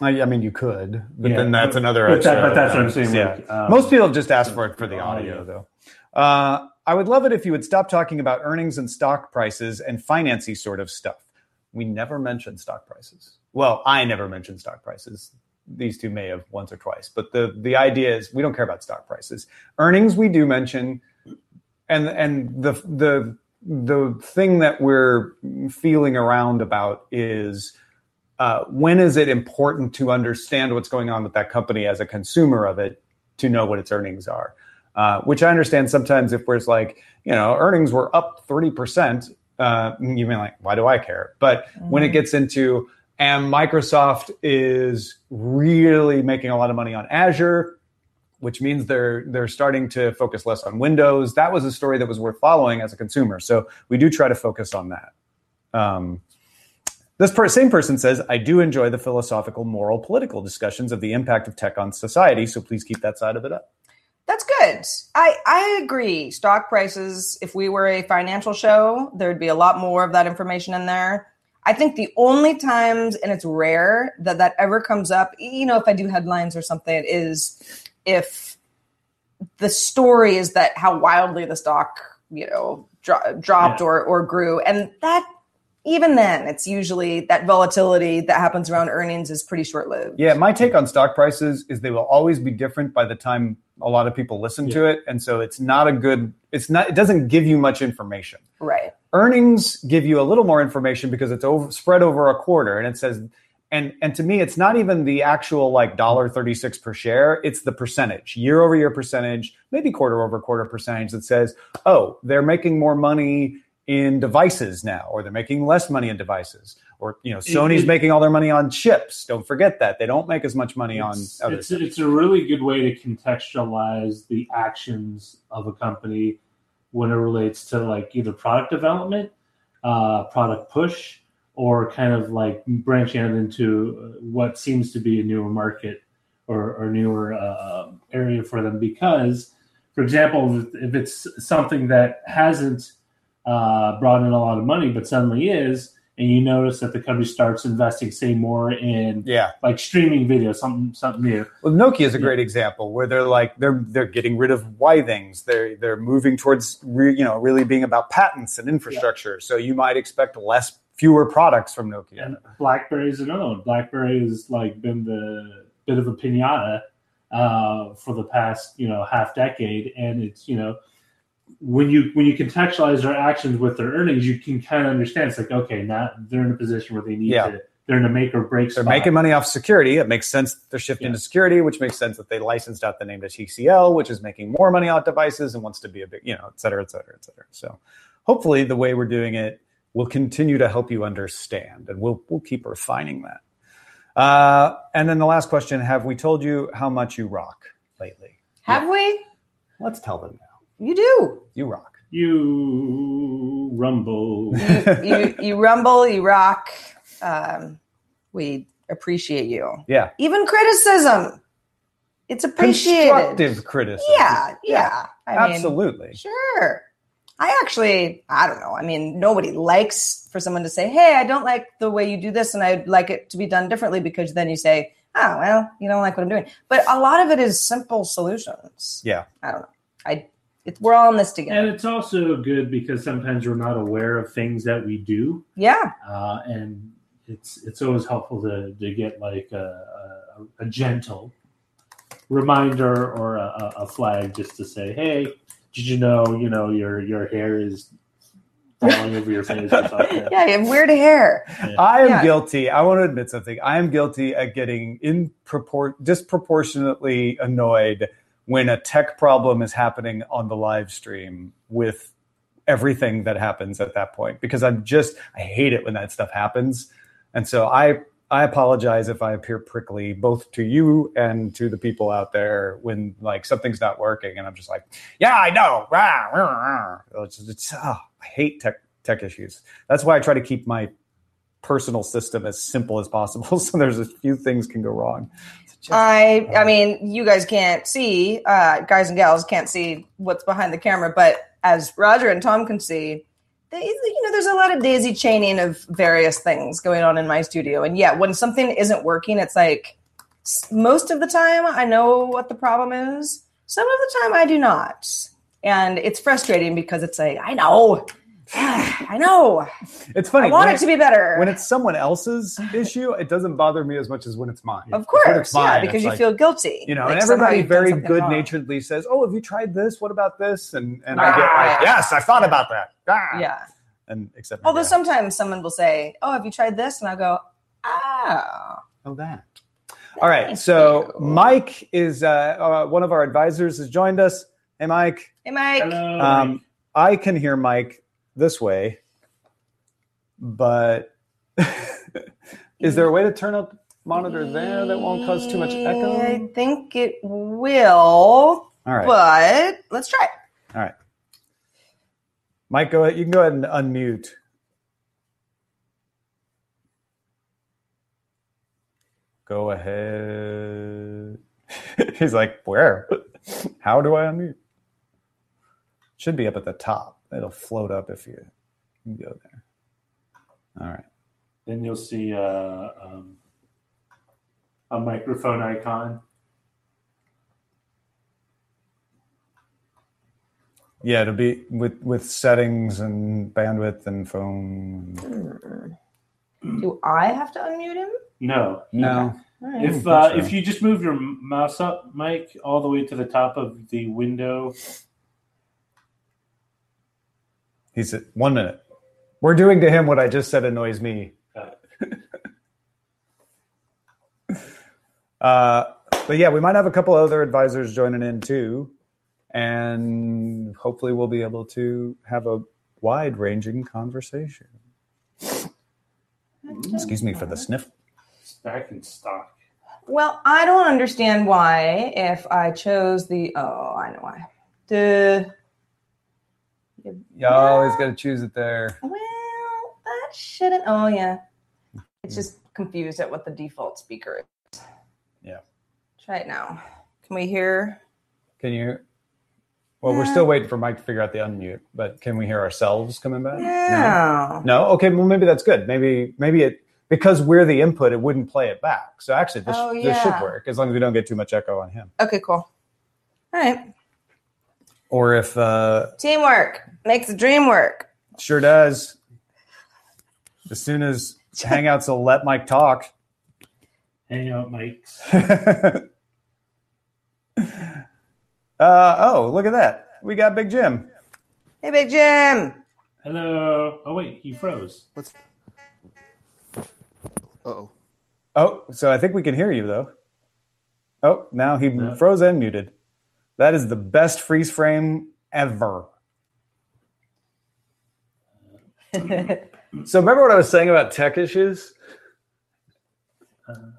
I, I mean, you could, but Yeah, then that's another. but that- but that's what I'm saying, Yeah. like, um, Most people just ask for it for the the audio, audio. though. Uh, I would love it if you would stop talking about earnings and stock prices and financy sort of stuff. We never mention stock prices. Well, I never mention stock prices. These two may have once or twice, but the the idea is we don't care about stock prices. Earnings we do mention, and and the the the thing that we're feeling around about is uh, when is it important to understand what's going on with that company as a consumer of it to know what its earnings are? Uh, which I understand sometimes if there's like, you know, earnings were up 30%, uh, you mean like, why do I care? But mm-hmm. when it gets into, and Microsoft is really making a lot of money on Azure, which means they're they're starting to focus less on Windows. That was a story that was worth following as a consumer. So we do try to focus on that. Um, this per- same person says, I do enjoy the philosophical, moral, political discussions of the impact of tech on society. So please keep that side of it up. That's good. I, I agree. Stock prices, if we were a financial show, there'd be a lot more of that information in there. I think the only times, and it's rare that that ever comes up, you know, if I do headlines or something, is if the story is that how wildly the stock, you know, dro- dropped yeah. or, or grew. And that even then, it's usually that volatility that happens around earnings is pretty short lived. Yeah, my take on stock prices is they will always be different by the time a lot of people listen yeah. to it, and so it's not a good. It's not. It doesn't give you much information. Right. Earnings give you a little more information because it's over, spread over a quarter, and it says. And, and to me, it's not even the actual like dollar thirty six per share. It's the percentage, year over year percentage, maybe quarter over quarter percentage that says, oh, they're making more money in devices now, or they're making less money in devices, or you know, Sony's it, making all their money on chips. Don't forget that they don't make as much money on. Other it's, it's a really good way to contextualize the actions of a company when it relates to like either product development, uh, product push, or kind of like branching out into what seems to be a newer market or, or newer uh, area for them. Because, for example, if it's something that hasn't uh, brought in a lot of money, but suddenly is, and you notice that the company starts investing, say, more in yeah, like streaming video, something something new. Well, Nokia is a great yeah. example where they're like they're they're getting rid of why things. They're they're moving towards re, you know really being about patents and infrastructure. Yeah. So you might expect less fewer products from Nokia. And BlackBerry is another one. BlackBerry has like been the bit of a pinata uh, for the past you know half decade, and it's you know when you when you contextualize their actions with their earnings, you can kind of understand. It's like okay, now they're in a position where they need yeah. to. They're in a make or break. They're spot. making money off security. It makes sense they're shifting yeah. to security, which makes sense that they licensed out the name to TCL, which is making more money off devices and wants to be a big, you know, et cetera, et cetera, et cetera. So hopefully the way we're doing it will continue to help you understand, and we'll we'll keep refining that. Uh, and then the last question: Have we told you how much you rock lately? Have yeah. we? Let's tell them now. You do. You rock. You rumble. you, you, you rumble. You rock. Um, we appreciate you. Yeah. Even criticism. It's appreciated. Constructive criticism. Yeah. Yeah. I Absolutely. Mean, sure. I actually, I don't know. I mean, nobody likes for someone to say, Hey, I don't like the way you do this and I'd like it to be done differently because then you say, Oh, well, you don't like what I'm doing. But a lot of it is simple solutions. Yeah. I don't know. I it's, we're all in this together. And it's also good because sometimes we're not aware of things that we do. Yeah. Uh, and it's it's always helpful to, to get like a, a, a gentle reminder or a, a, flag just to say, hey, did you know, you know, your your hair is falling over your face or something. Yeah, you have weird hair. Yeah. I am yeah. guilty. I want to admit something. I am guilty at getting in propor- disproportionately annoyed when a tech problem is happening on the live stream with everything that happens at that point because I'm just I hate it when that stuff happens. And so I I apologize if I appear prickly both to you and to the people out there when like something's not working and I'm just like, yeah, I know. It's, it's oh, I hate tech tech issues. That's why I try to keep my personal system as simple as possible so there's a few things can go wrong I I mean, you guys can't see, uh, guys and gals can't see what's behind the camera, but as Roger and Tom can see, they, you know, there's a lot of daisy chaining of various things going on in my studio. And yeah, when something isn't working, it's like most of the time I know what the problem is. Some of the time I do not. And it's frustrating because it's like, I know, I know. It's funny. I want it, it, to be better. When it's someone else's issue, it doesn't bother me as much as when it's mine. Of course, mine, yeah, because you like, feel guilty. You know, like and everybody very good naturedly says, "Oh, have you tried this? What about this?" And and ah, I get like, "Yes, I thought about that." Ah. Yeah. And except although sometimes someone will say, "Oh, have you tried this?" and I'll go, Oh. Oh, that. All right. Thank So you. Mike is uh, uh, one of our advisors has joined us. Hey, Mike. Hey, Mike. Hello. Um, I can hear Mike this way, but is there a way to turn up monitor there that won't cause too much echo? I think it will, All right. but let's try it. All right. Mike, go ahead. You can go ahead and unmute. Go ahead. He's like, where? How do I unmute? Should be up at the top. It'll float up if you, you go there. All right. then you'll see uh, um, a microphone icon. Yeah, it'll be with with settings and bandwidth and phone. Do I have to unmute him? No. No. All right. If uh, Sure. if you just move your mouse up, Mike, all the way to the top of the window. He said, one minute. We're doing to him what I just said annoys me. Uh, but yeah, we might have a couple other advisors joining in too. And hopefully we'll be able to have a wide ranging conversation. Excuse me for the sniff. It's back in stock. Well, I don't understand why if I chose the oh, I know why. The You always got to choose it there. well, that shouldn't. Oh yeah, it's just confused at what the default speaker is. Yeah. Try it now. Can we hear? Can you? Well, we're still waiting for Mike to figure out the unmute, but can we hear ourselves coming back? No. No. Okay. Well, maybe that's good. Maybe maybe it because we're the input, it wouldn't play it back. So actually, this Oh, this should work as long as we don't get too much echo on him. Okay, cool. All right. Or if uh, Teamwork makes the dream work. sure does. As soon as Hangouts will let Mike talk. Hang out, Mike's. uh, oh, look at that. We got Big Jim. Hey, Big Jim. Hello. Oh wait, he froze. What's? Uh oh. Oh, so I think we can hear you though. Oh, now he Yeah. froze and muted. That is the best freeze frame ever. So remember what I was saying about tech issues?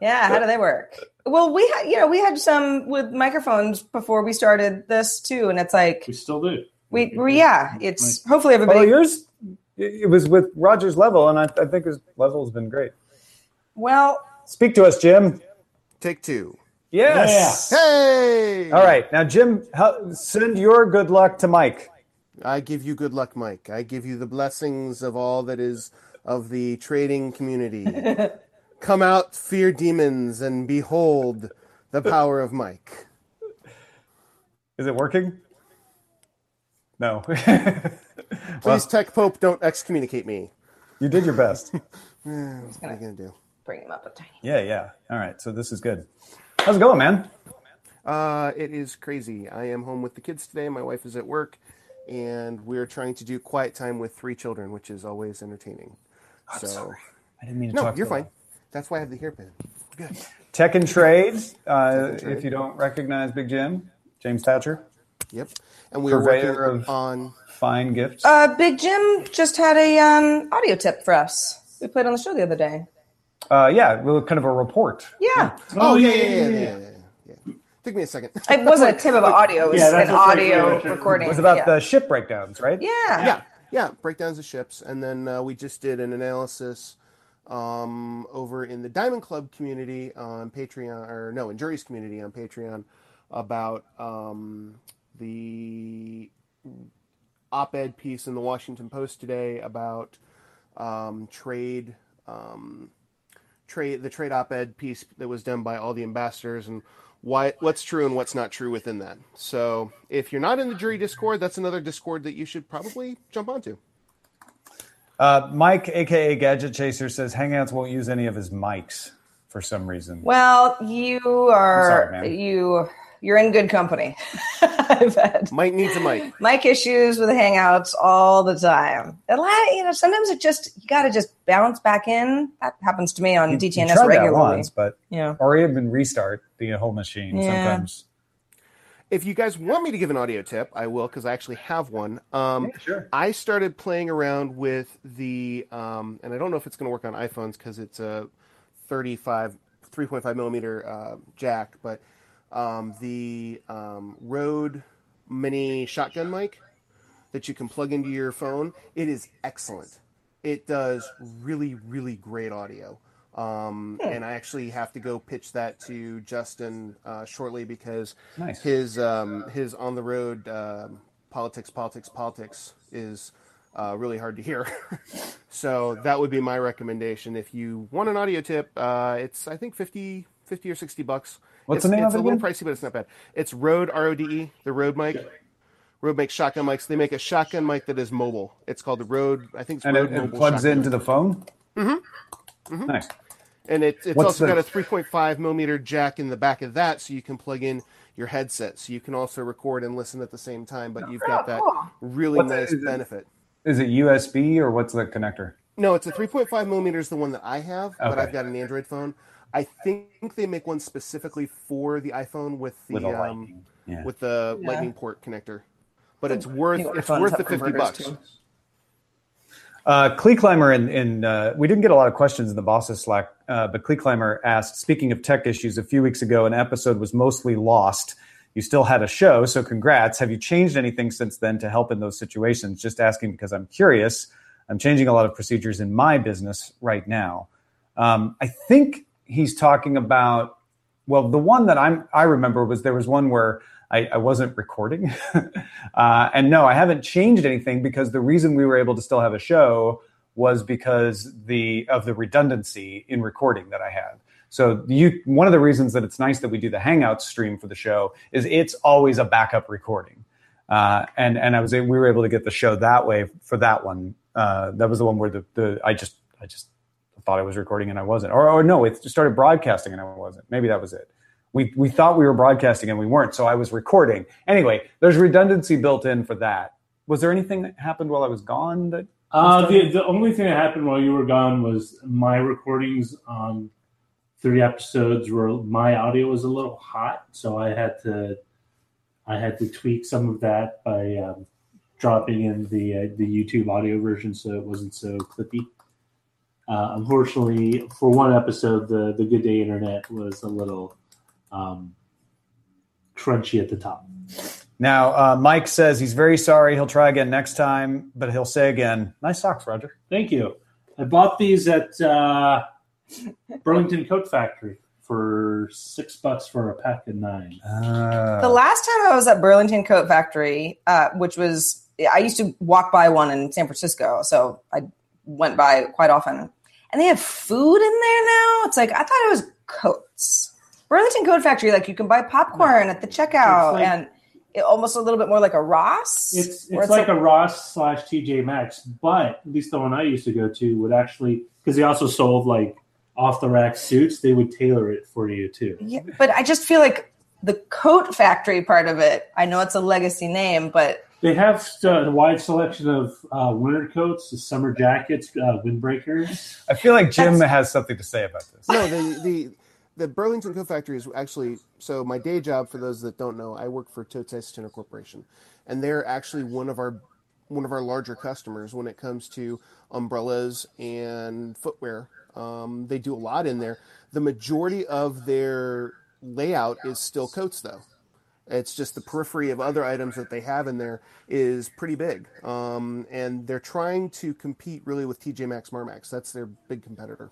Yeah, how do they work? Well, we had, you know, we had some with microphones before we started this too, and it's like We still do. we, we yeah, it's hopefully everybody. Well, yours, it was with Roger's level, and I, I think his level has been great. Well, Speak to us, Jim. Take two. Yes. Hey! All right. Now, Jim, send your good luck to Mike. I give you good luck, Mike. I give you the blessings of all that is of the trading community. Come out, fear demons, and behold the power of Mike. Is it working? No. Please, Tech Pope, don't excommunicate me. you did your best. What am I going to do? bring him up a tiny. Yeah, yeah. All right. So this is good. How's it going, man? Uh, it is crazy. I am home with the kids today. My wife is at work, and we're trying to do quiet time with three children, which is always entertaining. so, I didn't mean to talk. no, you're fine. loud. That's why I have the hairpin. We're good. Tech and trades. Uh, and Trade. If you don't recognize Big Jim, James Thatcher, Yep. And we are working of- on. fine gifts. Uh, Big Jim just had a um, audio tip for us. We played on the show the other day. Uh, yeah, well, kind of a report. Yeah, Oh, yeah, yeah, yeah, yeah, yeah, yeah, yeah. Took me a second. it wasn't a tip of audio; it was Yeah, that's an audio there. recording. It was about yeah. the ship breakdowns, right? yeah. yeah, yeah, breakdowns of ships, and then uh, we just did an analysis um, over in the Diamond Club community on Patreon, or no, in Jury's community on Patreon about um, the op-ed piece in the Washington Post today about um, trade, um, trade, the trade op-ed piece that was done by all the ambassadors and. Why, what's true and what's not true within that. So, if you're not in the jury Discord, that's another Discord that you should probably jump onto. Uh, Mike, aka Gadget Chaser, says Hangouts won't use any of his mics for some reason. Well, you are sorry, you you're in good company. I bet. Mike needs a mic. Mic issues with the Hangouts all the time. A lot, you know, sometimes it just you got to just bounce back in. That happens to me on You DTNS tried that regularly. once, but Yeah. or even restart the whole machine Yeah. sometimes. If you guys want me to give an audio tip, I will because I actually have one. Um, Yeah, sure. I started playing around with the, um, and I don't know if it's going to work on iPhones because it's a 35, 3.5 millimeter uh, jack, but um, the um, Rode Mini shotgun mic that you can plug into your phone. It is excellent. It does really, really great audio. Um, and I actually have to go pitch that to Justin uh, shortly because Nice. his um, his on the road um, politics, politics, politics is uh, really hard to hear. so that would be my recommendation. If you want an audio tip, uh, it's I think 50, 50 or sixty bucks. What's it's, the name it's of it a little again? pricey, but it's not bad. It's Rode R O D E, the Rode mic. Rode makes shotgun mics. They make a shotgun mic that is mobile. It's called the Rode. I think it's And Rode it, it plugs into the phone. Mm-hmm. Nice. and it, it's What's also the- got a 3.5 millimeter jack in the back of that, so you can plug in your headset, so you can also record and listen at the same time. But you've got that really What's nice it- benefit. Is it USB or what's the connector? No, it's a 3.5 millimeter is the one that I have, but I've got an Android phone. I think they make one specifically for the iPhone with the With um, lightning. Yeah. with the Yeah. Lightning port connector. But it's worth it's worth the 50 bucks. too. Uh, Klee Climber in, in uh, we didn't get a lot of questions in the bosses Slack, uh, but Klee Climber asked, speaking of tech issues, a few weeks ago, an episode was mostly lost. You still had a show, so congrats. Have you changed anything since then to help in those situations? Just asking because I'm curious. I'm changing a lot of procedures in my business right now. Um, I think he's talking about. Well, the one that I'm I remember was there was one where I, I wasn't recording, uh, and no, I haven't changed anything because the reason we were able to still have a show was because the of the redundancy in recording that I had. So you one of the reasons that it's nice that we do the Hangouts stream for the show is it's always a backup recording, uh, and and I was we were able to get the show that way for that one. Uh, that was the one where the, the I just I just thought I was recording and I wasn't, or, or no, it started broadcasting and I wasn't. Maybe that was it. We we thought we were broadcasting and we weren't, so I was recording. Anyway, there's redundancy built in for that. Was there anything that happened while I was gone that? Uh, the, the only thing that happened while you were gone was my recordings on three episodes were my audio was a little hot, so I had to I had to tweak some of that by um, dropping in the uh, the YouTube audio version so it wasn't so clippy. Uh, unfortunately, for one episode, the the Good Day Internet was a little um, crunchy at the top. Now, uh, Mike says he's very sorry. He'll try again next time, but he'll say again, "Nice socks, Roger." Thank you. I bought these at uh, Burlington Coat Factory for six bucks for a pack of nine. Uh, The last time I was at Burlington Coat Factory, uh, which was I used to walk by one in San Francisco, so I went by quite often. And they have food in there now. It's like I thought it was coats. Burlington Coat Factory, like you can buy popcorn at the checkout, like- and it, almost a little bit more like a Ross. It's where it's like a Ross slash TJ Maxx, but at least the one I used to go to would actually because they also sold like off the rack suits. They would tailor it for you too. Yeah, but I just feel like the coat factory part of it. I know it's a legacy name, but They have uh, a wide selection of uh, winter coats, summer jackets, uh, windbreakers. I feel like Jim That's- has something to say about this. No, the the the Burlington Coat Factory is actually so my day job. For those that don't know, I work for Totes Isotoner Corporation, and they're actually one of our one of our larger customers when it comes to umbrellas and footwear. Um, they do a lot in there. The majority of their layout is still coats, though. It's just the periphery of other items that they have in there is pretty big, um, and they're trying to compete really with TJ Maxx, Marmaxx. That's their big competitor.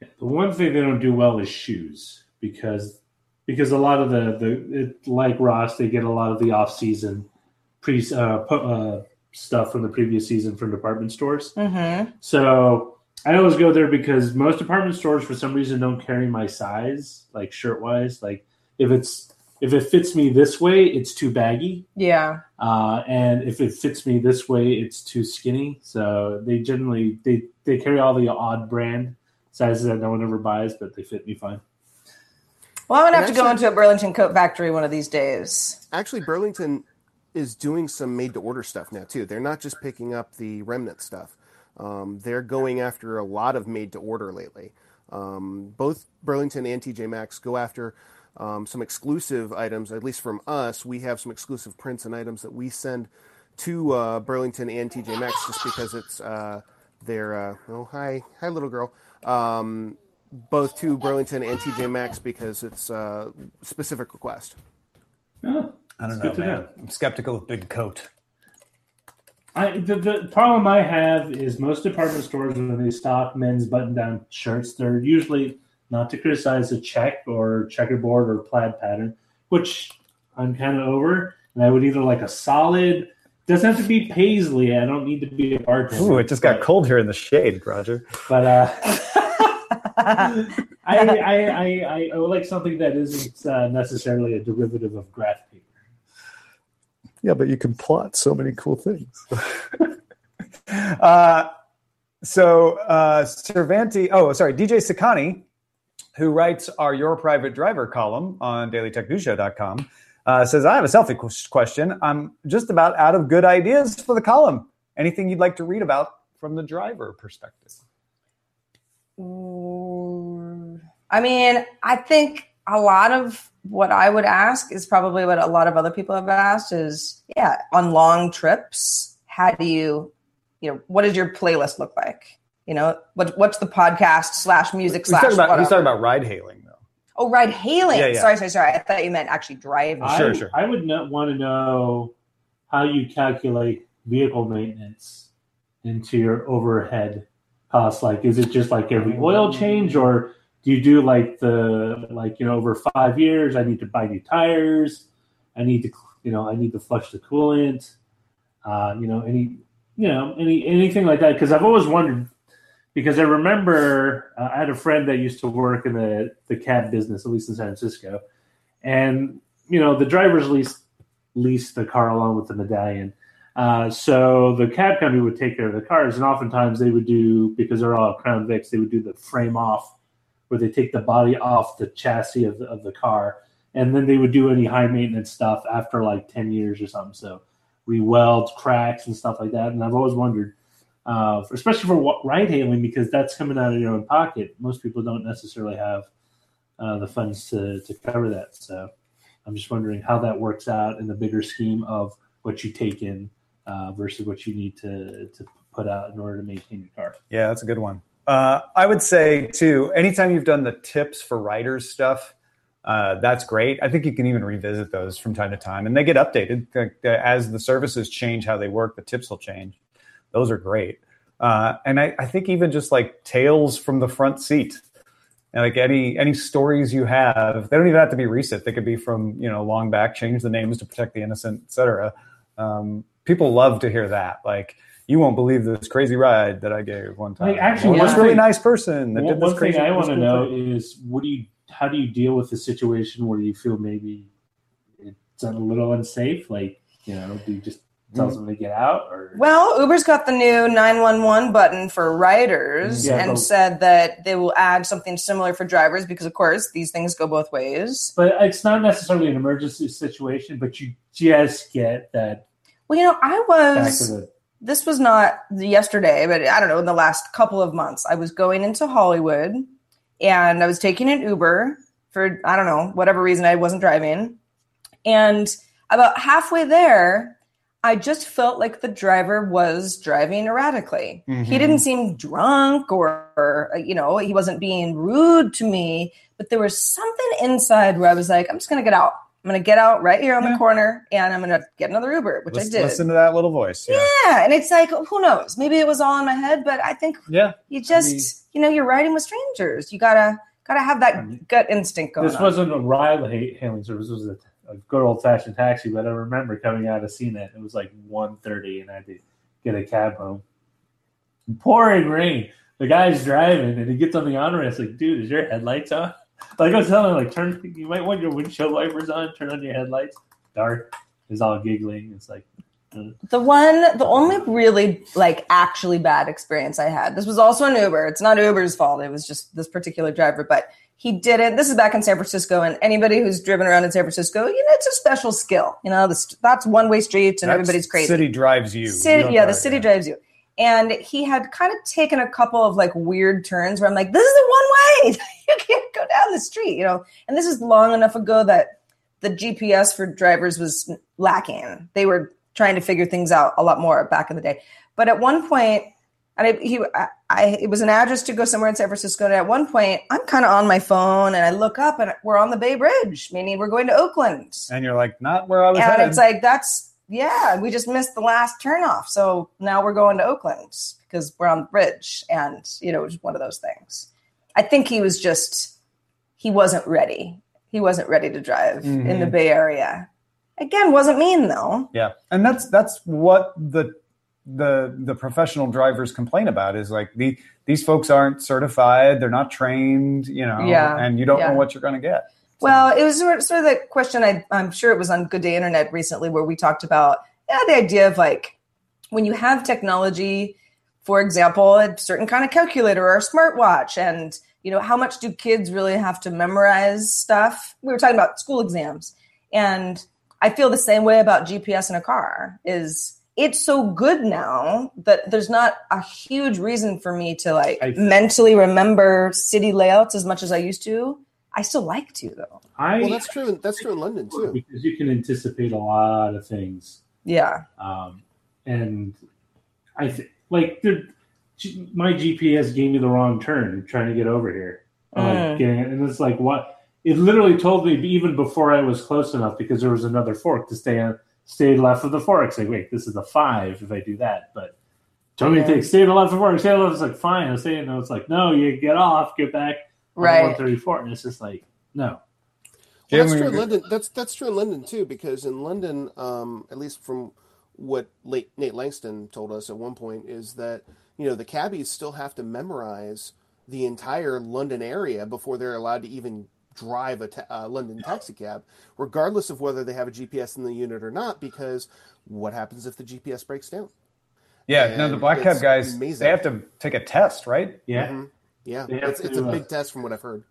The one thing they don't do well is shoes because because a lot of the the it, like Ross, they get a lot of the off season pre uh, pu- uh, stuff from the previous season from department stores. mhm. So I always go there because most department stores, for some reason, don't carry my size, like shirt wise. Like if it's if it fits me this way, it's too baggy, yeah. uh, and if it fits me this way, it's too skinny. So they generally they they carry all the odd brand sizes that no one ever buys, but they fit me fine. Well, I'm gonna And have to go into a Burlington coat factory one of these days. Actually, Burlington is doing some made to order stuff now too. They're not just picking up the remnant stuff. Um, they're going after a lot of made to order lately. Um, both Burlington and TJ Maxx go after um, some exclusive items. At least from us, we have some exclusive prints and items that we send to uh, Burlington and TJ Maxx just because it's uh, their. Uh, oh, hi, hi, little girl. Um, both to Burlington and TJ Maxx because it's uh, specific request. Oh, I don't know, man. know. I'm skeptical of big coat. I, the, the problem I have is most department stores when they stock men's button-down shirts, they're usually not to criticize a check or checkerboard or plaid pattern, which I'm kind of over. And I would either like a solid. Doesn't have to be paisley. I don't need to be a bartender. Ooh, it just got cold here in the shade, Roger. But uh, I, I, I, I, would like something that isn't uh, necessarily a derivative of graph paper. Yeah, but you can plot so many cool things. uh, so uh, Cervanti, oh, sorry, DJ Sakani, who writes our Your Private Driver column on dailytechnewsshow.com, uh, says, I have a selfie question. I'm just about out of good ideas for the column. Anything you'd like to read about from the driver perspective? I mean, I think a lot of what I would ask is probably what a lot of other people have asked is, yeah, on long trips, how do you, you know, what does your playlist look like? You know, what what's the podcast slash music He's slash talking, about, he's talking about ride hailing, though. Oh, ride hailing. Yeah, yeah. Sorry, sorry, sorry. I thought you meant actually driving. I, Sure, sure. I would not want to know how you calculate vehicle maintenance into your overhead costs. Like, is it just like every oil change, or do you do like the like you know over five years? I need to buy new tires. I need to you know I need to flush the coolant. Uh, you know any you know any anything like that because I've always wondered because I remember uh, I had a friend that used to work in the the cab business, at least in San Francisco, and you know the drivers lease lease the car along with the medallion. Uh, so the cab company would take care of the cars, and oftentimes they would do because they're all Crown Vics, they would do the frame off, where they take the body off the chassis of the, of the car, and then they would do any high maintenance stuff after like ten years or something. So re-weld cracks and stuff like that. And I've always wondered, uh, especially for ride hailing, because that's coming out of your own pocket. Most people don't necessarily have uh, the funds to, to cover that. So I'm just wondering how that works out in the bigger scheme of what you take in uh, versus what you need to, to put out in order to maintain your car. Yeah, that's a good one. Uh, I would say too, anytime you've done the tips for writers stuff, uh, that's great. I think you can even revisit those from time to time, and they get updated as the services change, how they work. The tips will change. Those are great. Uh, and I, I think even just like tales from the front seat, and like any any stories you have, they don't even have to be recent. They could be from you know long back. Change the names to protect the innocent, etc. Um, people love to hear that. Like you won't believe this crazy ride that I gave one time. Like, actually, Well, this really nice person that One, did this one thing. I want to know thing. is what do you how do you deal with the situation where you feel maybe it's a little unsafe? Like, you know, do you just tell someone to get out or Well, Uber's got the new 911 button for riders Yeah, and but- said that they will add something similar for drivers because, of course, these things go both ways. but it's not necessarily an emergency situation, but you just get that Well, you know, I was. the this was not yesterday, but I don't know, in the last couple of months, I was going into Hollywood and I was taking an Uber for, I don't know, whatever reason I wasn't driving. And about halfway there, I just felt like the driver was driving erratically. Mhm. He didn't seem drunk or, or, you know, he wasn't being rude to me, but there was something inside where I was like, I'm just going to get out. I'm going to get out right here on Yeah. the corner and I'm going to get another Uber, which I did. listen to that little voice. Yeah. Yeah, and it's like who knows? Maybe it was all in my head, but I think Yeah. you just mean- you know you're riding with strangers. You gotta gotta have that gut instinct going. this on. wasn't a ride ha- hailing service. This was a, a good old fashioned taxi. But I remember coming out of CNET. It was like 1.30 and I had to get a cab home. Pouring rain. The guy's driving and he gets on the honor. It's like, dude, is your headlights on? Like I was telling him, like, turn. You might want your windshield wipers on. Turn on your headlights. Dark. is all giggling. It's like, mm. the one, the only really like actually bad experience I had. This was also an Uber. It's not Uber's fault. It was just this particular driver, but he didn't. This is back in San Francisco, and anybody who's driven around in San Francisco, you know, it's a special skill. You know, the, that's one way streets, and That's everybody's crazy. City drives you. You City, don't yeah, the city drives you. And he had kind of taken a couple of like weird turns where I'm like, this is the one way. you can't go down the street, you know. And this is long enough ago that the GPS for drivers was lacking. They were trying to figure things out a lot more back in the day. But at one point, and I, he, I, I, it was an address to go somewhere in San Francisco. And at one point, I'm kind of on my phone, and I look up, and we're on the Bay Bridge, meaning we're going to Oakland. And you're like, not where I was And headed. it's like that's yeah, we just missed the last turnoff. So now we're going to Oakland because we're on the bridge, and you know, it was one of those things. I think he was just he wasn't ready. He wasn't ready to drive in Mm-hmm. the Bay Area. Again, wasn't mean though. Yeah, and that's that's what the the the professional drivers complain about is like the these folks aren't certified, they're not trained, you know, Yeah, and you don't yeah. know what you're going to get. Well, it was sort of, sort of the question. I, I'm sure it was on Good Day Internet recently where we talked about yeah, the idea of like when you have technology, for example, a certain kind of calculator or a smartwatch, and you know how much do kids really have to memorize stuff? We were talking about school exams, and I feel the same way about GPS in a car. Is it's so good now that there's not a huge reason for me to like I- mentally remember city layouts as much as I used to. I still like to though. I Well, that's true. That's true in London too. because you can anticipate a lot of things, Yeah. um, and I th- like the, my GPS gave me the wrong turn trying to get over here. Mm. Like, getting, and it's like what it literally told me even before I was close enough because there was another fork to stay on, stay left of the fork. It's like wait, this is a five if I do that, but. Told me to Okay. take stay to the left of the fork. Stay to the left. It's like fine. I was saying no. It's like no. You get off. Get back. Right. One thirty four, and it's just like no. Well, that's true in London. That's that's true in London too, because in London, um, at least from what late Nate Lanxon told us at one point, is that you know the cabbies still have to memorize the entire London area before they're allowed to even drive a ta- uh, London taxi cab, regardless of whether they have a GPS in the unit or not. Because what happens if the GPS breaks down? Yeah, no, the black cab guys amazing. they have to take a test, right? Yeah. Mhm. Yeah, They have it's, it's to, a uh, big test from what I've heard.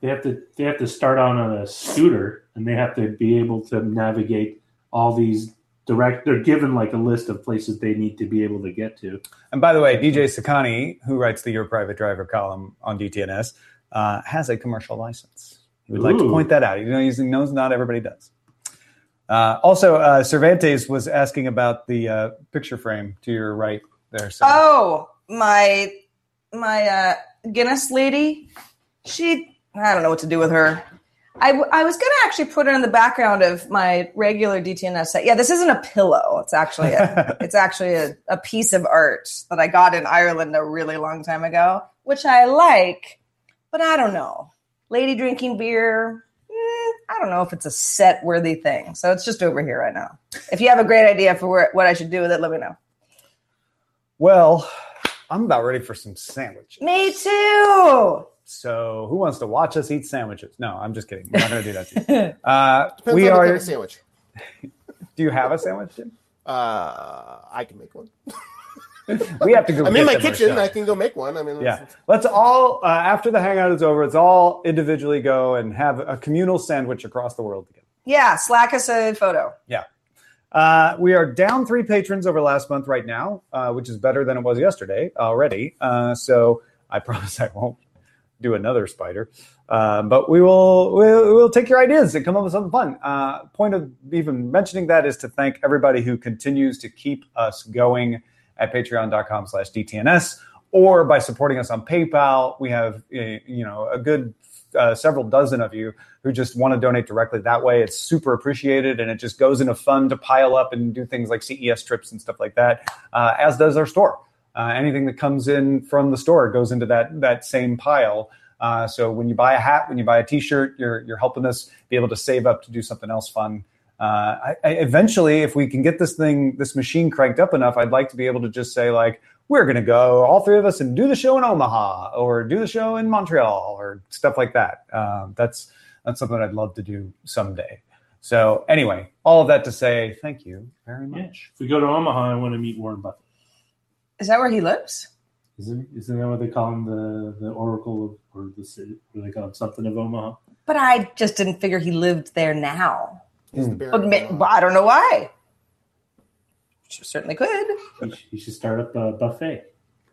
they have to they have to start on a scooter and they have to be able to navigate all these direct they're given like a list of places they need to be able to get to And by the way, DJ Sakani, who writes the Your Private Driver column on DTNS, uh, has a commercial license. He would like to point that out. You know, he knows not everybody does. Uh, also, uh, Cervantes was asking about the uh, picture frame to your right there. So. Oh, my my uh, Guinness lady. She I don't know what to do with her. I, w- I was gonna actually put her in the background of my regular DTNS set. Yeah, this isn't a pillow. It's actually a, it's actually a, a piece of art that I got in Ireland a really long time ago, which I like, but I don't know. Lady drinking beer. mm, I don't know if it's a set worthy thing. So it's just over here right now. If you have a great idea for where, what I should do with it, let me know. Well, I'm about ready for some sandwiches. Me too. So, who wants to watch us eat sandwiches? No, I'm just kidding. We're not going to do that. To you. Uh, Depends we on the are. kind of sandwich. Do you have a sandwich? Jim? Uh, I can make one. We have to go. I'm get in my kitchen. I can go make one. I mean, Yeah. Let's all, uh, after the hangout is over, let's all individually go and have a communal sandwich across the world together. Yeah, slack us a photo. Yeah. Uh, we are down three patrons over last month right now, uh, which is better than it was yesterday already. Uh, so I promise I won't do another spider. Uh, but we will we'll, we'll take your ideas and come up with something fun. Uh, point of even mentioning that is to thank everybody who continues to keep us going at patreon.com slash DTNS or by supporting us on PayPal. We have uh, you know a good uh, several dozen of you who just want to donate directly that way. It's super appreciated, and it just goes in a fund to pile up and do things like CES trips and stuff like that. Uh, as does our store. Uh, anything that comes in from the store goes into that that same pile. Uh, so when you buy a hat, when you buy a T-shirt, you're you're helping us be able to save up to do something else fun. Uh, I, I, eventually, if we can get this thing, this machine cranked up enough, I'd like to be able to just say like, we're going to go, all three of us, and do the show in Omaha or do the show in Montreal or stuff like that. Um, that's that's something I'd love to do someday. So anyway, all of that to say, thank you very yeah. much. if we go to omaha i want to meet warren buffett Is that where he lives? Isn't isn't that what they call him the the Oracle of, or the city? What do they call him? Something of Omaha. But I just didn't figure he lived there now. He's the bear. But ma- but I don't know why. She certainly could. You should, you should start up a buffet.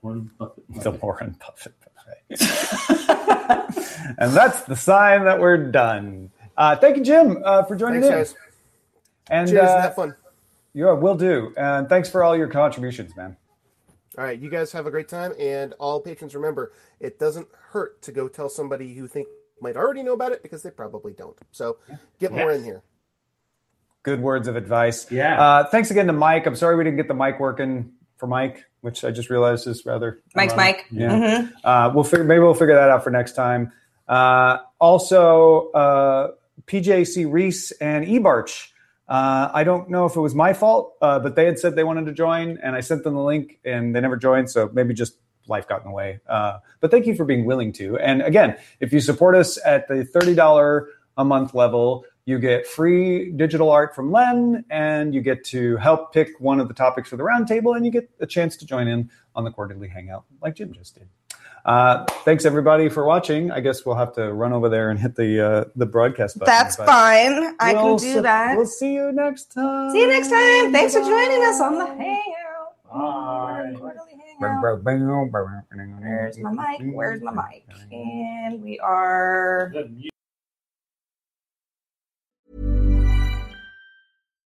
One buffet. The Warren Buffett buffet. and that's the sign that we're done. Uh, thank you, Jim, uh, for joining Thanks, in. guys. And Cheers. uh, have fun. yeah, will do. And thanks for all your contributions, man. All right, you guys have a great time, and all patrons remember, it doesn't hurt to go tell somebody you think might already know about it because they probably don't. So get more in here. Good words of advice. Yeah. Uh, thanks again to Mike. I'm sorry we didn't get the mic working for Mike, which I just realized is rather. Mike's ironic. Mike. Yeah. Mhm. Uh, we'll figure. Maybe we'll figure that out for next time. Uh, also, uh, PJC Reese and Ebarch. Uh, I don't know if it was my fault, uh, but they had said they wanted to join, and I sent them the link, and they never joined. So maybe just life got in the way. Uh, but thank you for being willing to. And again, if you support us at the thirty dollar a month level, you get free digital art from Len, and you get to help pick one of the topics for the roundtable, and you get a chance to join in on the quarterly hangout, like Jim just did. Uh, thanks everybody for watching. I guess we'll have to run over there and hit the uh, the broadcast button. That's but fine. I can we'll do se- that. We'll see you next time. See you next time. Thanks for joining us on the Hangout. Bye. Quarterly Hangout. Where's my mic? Where's my mic? And we are.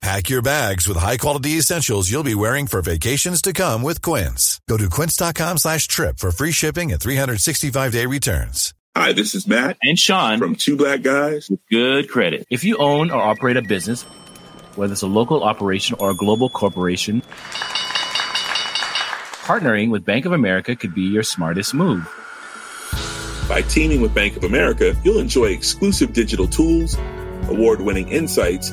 Pack your bags with high-quality essentials you'll be wearing for vacations to come with Quince. Go to quince.com slash trip for free shipping and 365-day returns. Hi, this is Matt and Sean from Two Black Guys. with Good Credit. If you own or operate a business, whether it's a local operation or a global corporation, partnering with Bank of America could be your smartest move. By teaming with Bank of America, you'll enjoy exclusive digital tools, award winning insights,